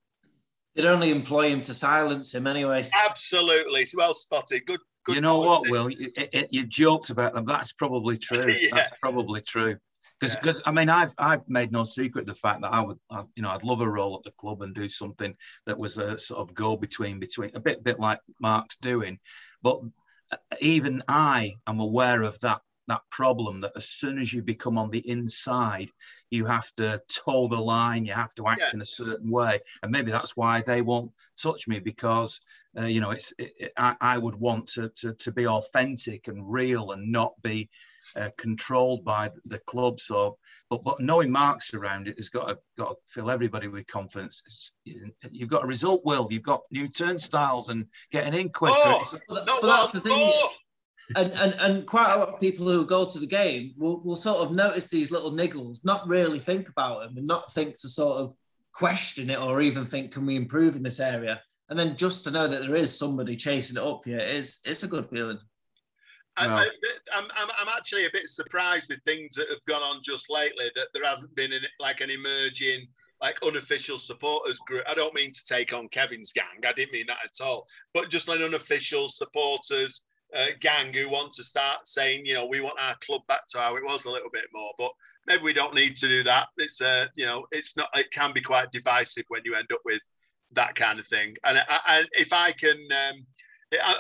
They'd only employ him to silence him anyway. Absolutely, well spotted. Good. good you know what, Will? You, you, joked about them. That's probably true. yeah. That's probably true. Because, because I mean, I've I've made no secret the fact that I would, I, you know, I'd love a role at the club and do something that was a sort of go between between a bit bit like Mark's doing, but uh, even I am aware of that that problem that as soon as you become on the inside, you have to toe the line, you have to act yeah. in a certain way, and maybe that's why they won't touch me because uh, you know it's it, it, I, I would want to, to to be authentic and real and not be uh, controlled by the club. So, but but knowing Mark's around it has got to got to fill everybody with confidence. It's, you've got a result, Will. You've got new turnstiles and getting in quicker. Oh, but, but that's the thing. Oh. And, and and quite a lot of people who go to the game will, will sort of notice these little niggles, not really think about them, and not think to sort of question it or even think, can we improve in this area? And then just to know that there is somebody chasing it up for you is it's a good feeling. I, am I'm, I'm actually a bit surprised with things that have gone on just lately that there hasn't been an, like an emerging like unofficial supporters group. I don't mean to take on Kevin's gang. I didn't mean that at all. But just an unofficial supporters uh, gang who want to start saying, you know, we want our club back to how it was a little bit more. But maybe we don't need to do that. It's uh, you know, it's not. It can be quite divisive when you end up with that kind of thing. And I, I, if I can. Um,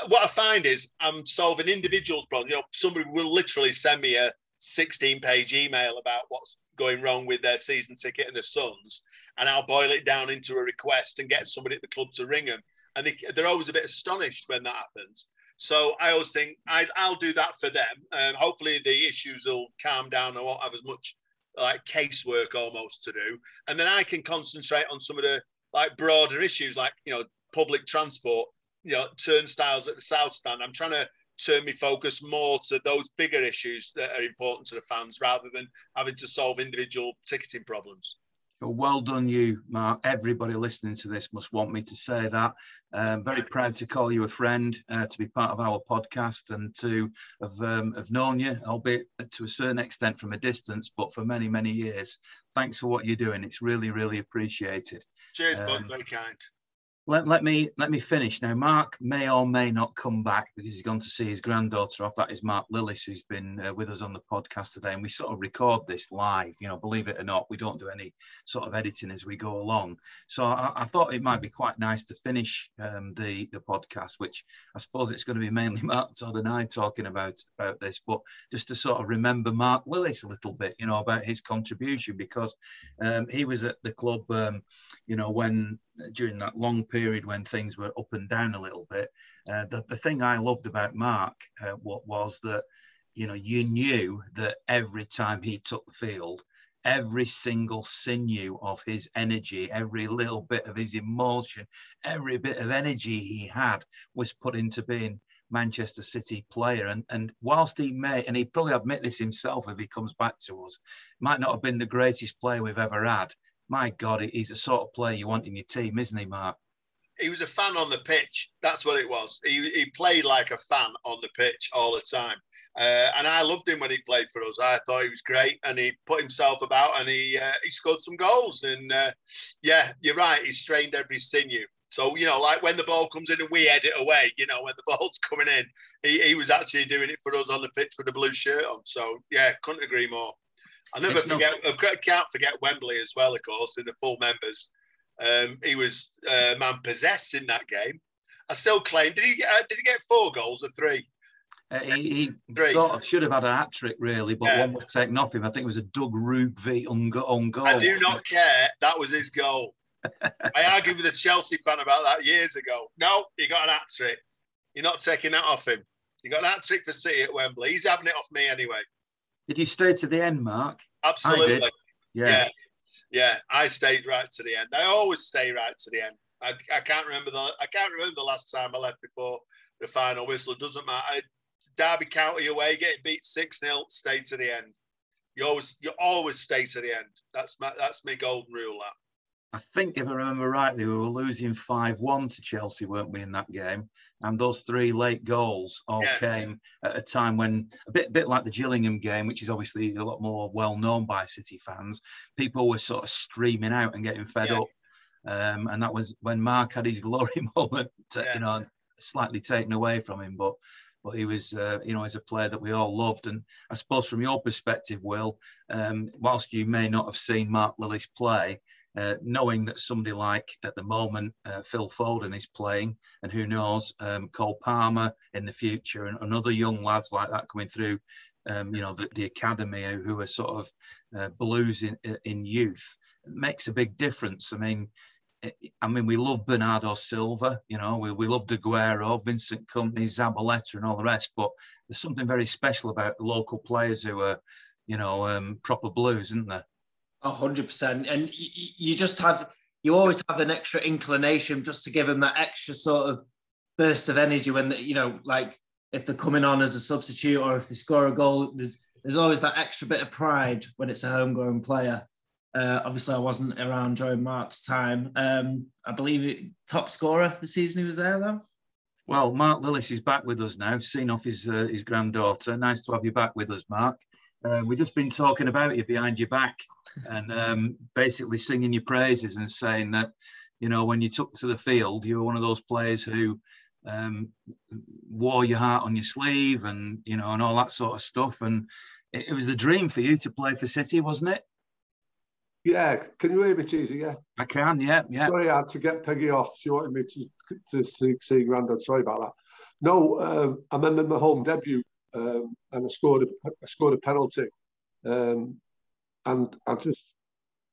what I find is I'm solving individuals' problems. You know, somebody will literally send me a 16 page email about what's going wrong with their season ticket and the Suns, and I'll boil it down into a request and get somebody at the club to ring them. And they, are always a bit astonished when that happens. So I always think i will do that for them. Um, hopefully the issues will calm down. I won't have as much like casework almost to do, and then I can concentrate on some of the like broader issues, like you know public transport you know turnstiles at the south stand. I'm trying to turn my focus more to those bigger issues that are important to the fans rather than having to solve individual ticketing problems. Well done, you, Mark. Everybody listening to this must want me to say that. Um, very proud to call you a friend, uh, to be part of our podcast, and to have, um, have known you, albeit to a certain extent from a distance, but for many, many years. Thanks for what you're doing. It's really, really appreciated. Cheers, um, bud. Very kind let, let me let me finish now. Mark may or may not come back because he's gone to see his granddaughter off. That is Mark Lillis, who's been uh, with us on the podcast today, and we sort of record this live. You know, believe it or not, we don't do any sort of editing as we go along. So I, I thought it might be quite nice to finish um, the the podcast, which I suppose it's going to be mainly Mark Todd and I talking about about this, but just to sort of remember Mark Lillis a little bit, you know, about his contribution because um, he was at the club, um, you know, when during that long period when things were up and down a little bit. Uh, the, the thing I loved about Mark uh, what was that, you know, you knew that every time he took the field, every single sinew of his energy, every little bit of his emotion, every bit of energy he had was put into being Manchester City player. And, and whilst he may, and he probably admit this himself if he comes back to us, might not have been the greatest player we've ever had, my God, he's the sort of player you want in your team, isn't he, Mark? He was a fan on the pitch. That's what it was. He, he played like a fan on the pitch all the time. Uh, and I loved him when he played for us. I thought he was great, and he put himself about, and he uh, he scored some goals. And uh, yeah, you're right. He strained every sinew. So you know, like when the ball comes in and we head it away, you know, when the ball's coming in, he, he was actually doing it for us on the pitch with the blue shirt on. So yeah, couldn't agree more. I'll never it's forget. Not... I can't forget Wembley as well, of course, in the full members. Um, he was uh, man possessed in that game. I still claim. Did he get? Uh, did he get four goals or three? Uh, he, he sort of should have had a hat trick, really, but yeah. one was taken off him. I think it was a Doug Rougvie own goal. I do not care. That was his goal. I argued with a Chelsea fan about that years ago. No, he got an hat trick. You're not taking that off him. You got an hat trick for City at Wembley. He's having it off me anyway. Did you stay to the end, Mark? Absolutely. Yeah. yeah. Yeah, I stayed right to the end. I always stay right to the end. I, I can't remember the I can't remember the last time I left before the final whistle. Doesn't matter. I, Derby County away, getting beat six 0 stay to the end. You always you always stay to the end. That's my that's my golden rule. That. I think if I remember rightly, we were losing 5 1 to Chelsea, weren't we, in that game? And those three late goals all yeah. came at a time when, a bit, bit like the Gillingham game, which is obviously a lot more well known by City fans, people were sort of streaming out and getting fed yeah. up. Um, and that was when Mark had his glory moment, yeah. you know, slightly taken away from him. But but he was, uh, you know, as a player that we all loved. And I suppose from your perspective, Will, um, whilst you may not have seen Mark Lillis play, uh, knowing that somebody like at the moment uh, Phil Foden is playing, and who knows um, Cole Palmer in the future, and, and, other young lads like that coming through, um, you know, the, the academy who are sort of uh, blues in in youth makes a big difference. I mean. I mean, we love Bernardo Silva, you know, we, we love Aguero, Vincent Kompany, Zabaleta, and all the rest. But there's something very special about local players who are, you know, um, proper blues, isn't there? Hundred percent. And you just have, you always have an extra inclination just to give them that extra sort of burst of energy when, the, you know, like if they're coming on as a substitute or if they score a goal, there's, there's always that extra bit of pride when it's a homegrown player. Uh, obviously, I wasn't around during Mark's time. Um, I believe it, top scorer the season he was there, though. Well, Mark Lillis is back with us now, seen off his uh, his granddaughter. Nice to have you back with us, Mark. Uh, we've just been talking about you behind your back and um, basically singing your praises and saying that, you know, when you took to the field, you were one of those players who um, wore your heart on your sleeve and, you know, and all that sort of stuff. And it, it was the dream for you to play for City, wasn't it? Yeah, can you hear me, Cheesy? Yeah, I can. Yeah, yeah. Sorry, I had to get Peggy off. She wanted me to to see, see Grandad. Sorry about that. No, um, I remember my home debut um, and I scored a, I scored a penalty, um, and I just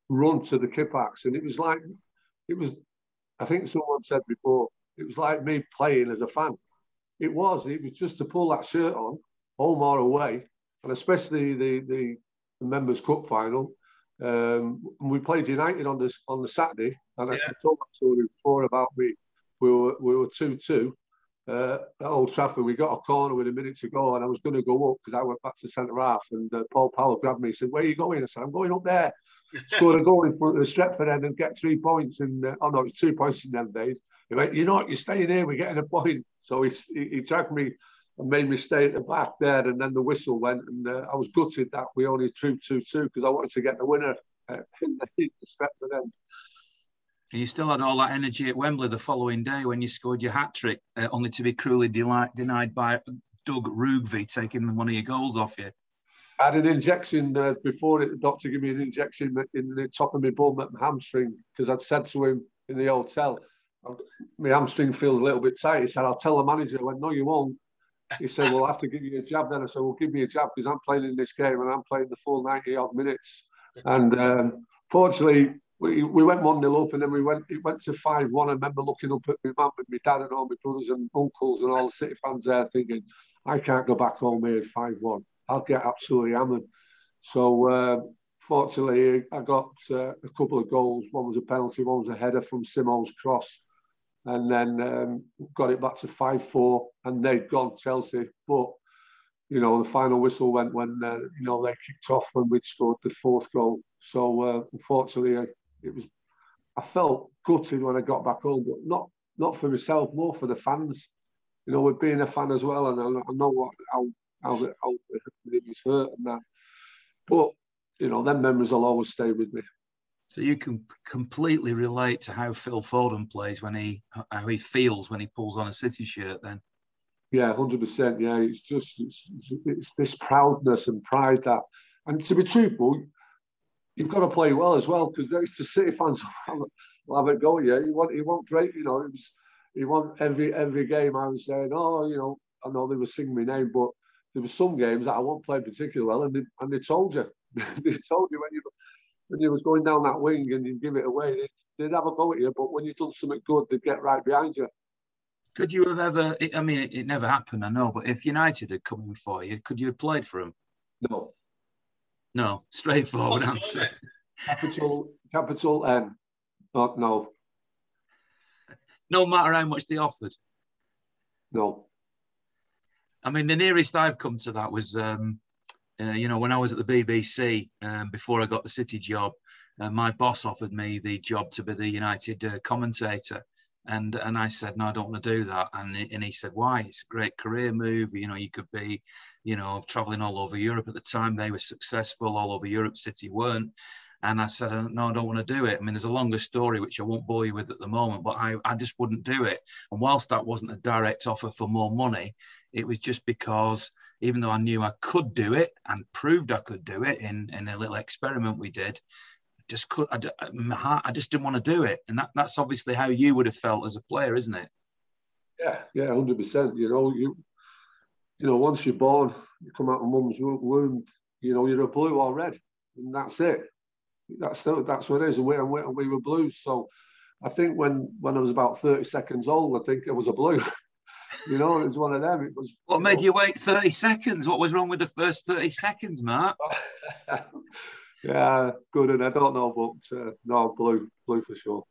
run to the Kippax, and it was like it was. I think someone said before it was like me playing as a fan. It was. It was just to pull that shirt on, home or away, and especially the the, the members' cup final. Um, we played United on this on the Saturday, and yeah. I talked to you before about me. We were we were two two, uh, at Old Trafford, we got a corner with a minute to go, and I was going to go up because I went back to centre half, and uh, Paul Power grabbed me. He said, "Where are you going?" I said, "I'm going up there." Scored a goal in front of the Stretford end and get three points. And uh, oh no, it's two points in them days. He went, "You know what? You're staying here. We're getting a point." So he he, he dragged me and made me stay at the back there, and then the whistle went, and uh, I was gutted that we only drew two two because I wanted to get the winner uh, in the, the Stretford end. And you still had all that energy at Wembley the following day when you scored your hat trick, uh, only to be cruelly deli- denied by Doug Rougvie taking one of your goals off you. I had an injection uh, before it. The doctor gave me an injection in the top of my bum at my hamstring because I'd said to him in the hotel, my hamstring feels a little bit tight. He said, I'll tell the manager. I went, no, you won't. He said, well, I have to give you a jab then. I said, well, give me a jab because I'm playing in this game and I'm playing the full 90 odd minutes. And um, fortunately, we, we went 1 0 up and then we went it went to 5 1. I remember looking up at my mum and my dad and all my brothers and uncles and all the City fans there thinking, I can't go back home here 5 1. I'll get absolutely hammered. So, uh, fortunately, I got uh, a couple of goals. One was a penalty, one was a header from Simo's cross. And then um, got it back to 5 4, and they'd gone Chelsea. But, you know, the final whistle went when, uh, you know, they kicked off when we'd scored the fourth goal. So, uh, unfortunately, it was I felt gutted when I got back home, but not not for myself, more for the fans. You know, with being a fan as well, and I, I know what how how, how it was hurt and that. But you know, them memories will always stay with me. So you can completely relate to how Phil Foden plays when he how he feels when he pulls on a City shirt. Then. Yeah, hundred percent. Yeah, it's just it's, it's this proudness and pride that, and to be truthful, you've got to play well as well because the City fans will have it go. Yeah, he want he want great. You know, it was he want every every game. I was saying, oh, you know, I know they were singing my name, but there were some games that I won't play particularly well, and they, and they told you, they told you when you when you was going down that wing and you give it away, they'd, they'd have a go at you. But when you've done something good, they'd get right behind you. Could you have ever? I mean, it, it never happened, I know. But if United had come in for you, could you have played for them? No. No, straightforward answer. Capital, capital N. Oh, no, No matter how much they offered. no. I mean, the nearest I've come to that was, um, uh, you know, when I was at the BBC um, before I got the City job, uh, my boss offered me the job to be the United uh, commentator. And, and I said, no, I don't want to do that. And, he- and he said, why? It's a great career move. You know, you could be, you know, traveling all over Europe at the time. They were successful all over Europe. City weren't. And I said, "Uh, no, I don't want to do it. I mean, there's a longer story, which I won't bore you with at the moment, but I, I just wouldn't do it. And whilst that wasn't a direct offer for more money, it was just because even though I knew I could do it and proved I could do it in, in a little experiment we did, just could I, um, heart, I just didn't want to do it. And that, that's obviously how you would have felt as a player, isn't it? Yeah, yeah, hundred percent. You know, you, you know, once you're born, you come out of mum's womb. You know, you're a blue or red, and that's it. That's that's what it is. And we, and we, and we were blues. So, I think when when I was about thirty seconds old, I think it was a blue. you know, it was one of them. It was. What you made know, you wait 30 seconds? What was wrong with the first 30 seconds, Mark? yeah, good. And I don't know, but uh, no, blue, blue for sure.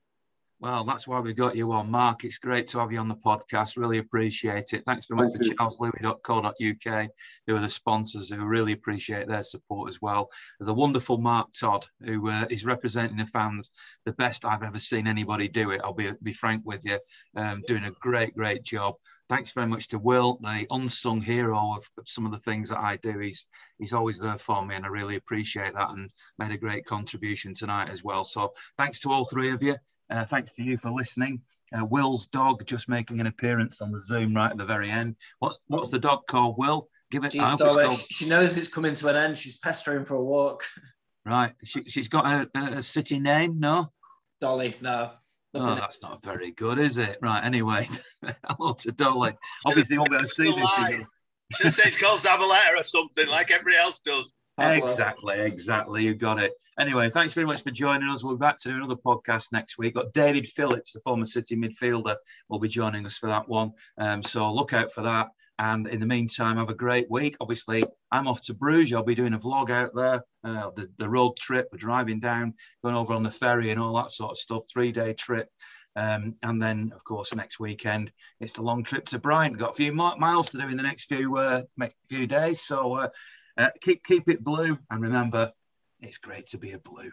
Well, that's why we got you on, Mark. It's great to have you on the podcast. Really appreciate it. Thanks very much Thank to you. charleslouis.co.uk, who are the sponsors, who really appreciate their support as well. The wonderful Mark Todd, who uh, is representing the fans the best I've ever seen anybody do it. I'll be, be frank with you, um, doing a great, great job. Thanks very much to Will, the unsung hero of, of some of the things that I do. He's he's always there for me, and I really appreciate that, and made a great contribution tonight as well. So thanks to all three of you. Uh, thanks to you for listening. Uh, Will's dog just making an appearance on the Zoom right at the very end. What's what's the dog called? Will, give it. I Dolly. called- She knows it's coming to an end. She's pestering for a walk. right. She, she's got a, a, a city name. No, Dolly, no. Oh, that's not very good, is it? Right. Anyway, hello to Dolly. Obviously, you won't be able to see this. you know. Should say it's called Zabaleta or something like everybody else does. Exactly, exactly. You got it. Anyway, thanks very much for joining us. We'll be back to do another podcast next week. Got David Phillips, the former City midfielder, will be joining us for that one. Um, so look out for that. And in the meantime, have a great week. Obviously, I'm off to Bruges. I'll be doing a vlog out there, uh, the, the road trip. We're driving down, going over on the ferry and all that sort of stuff. Three day trip. Um, and then, of course, next weekend it's the long trip to Brighton. Got a few miles to do in the next few uh, few days. So uh, uh, keep keep it blue, and remember, it's great to be a blue.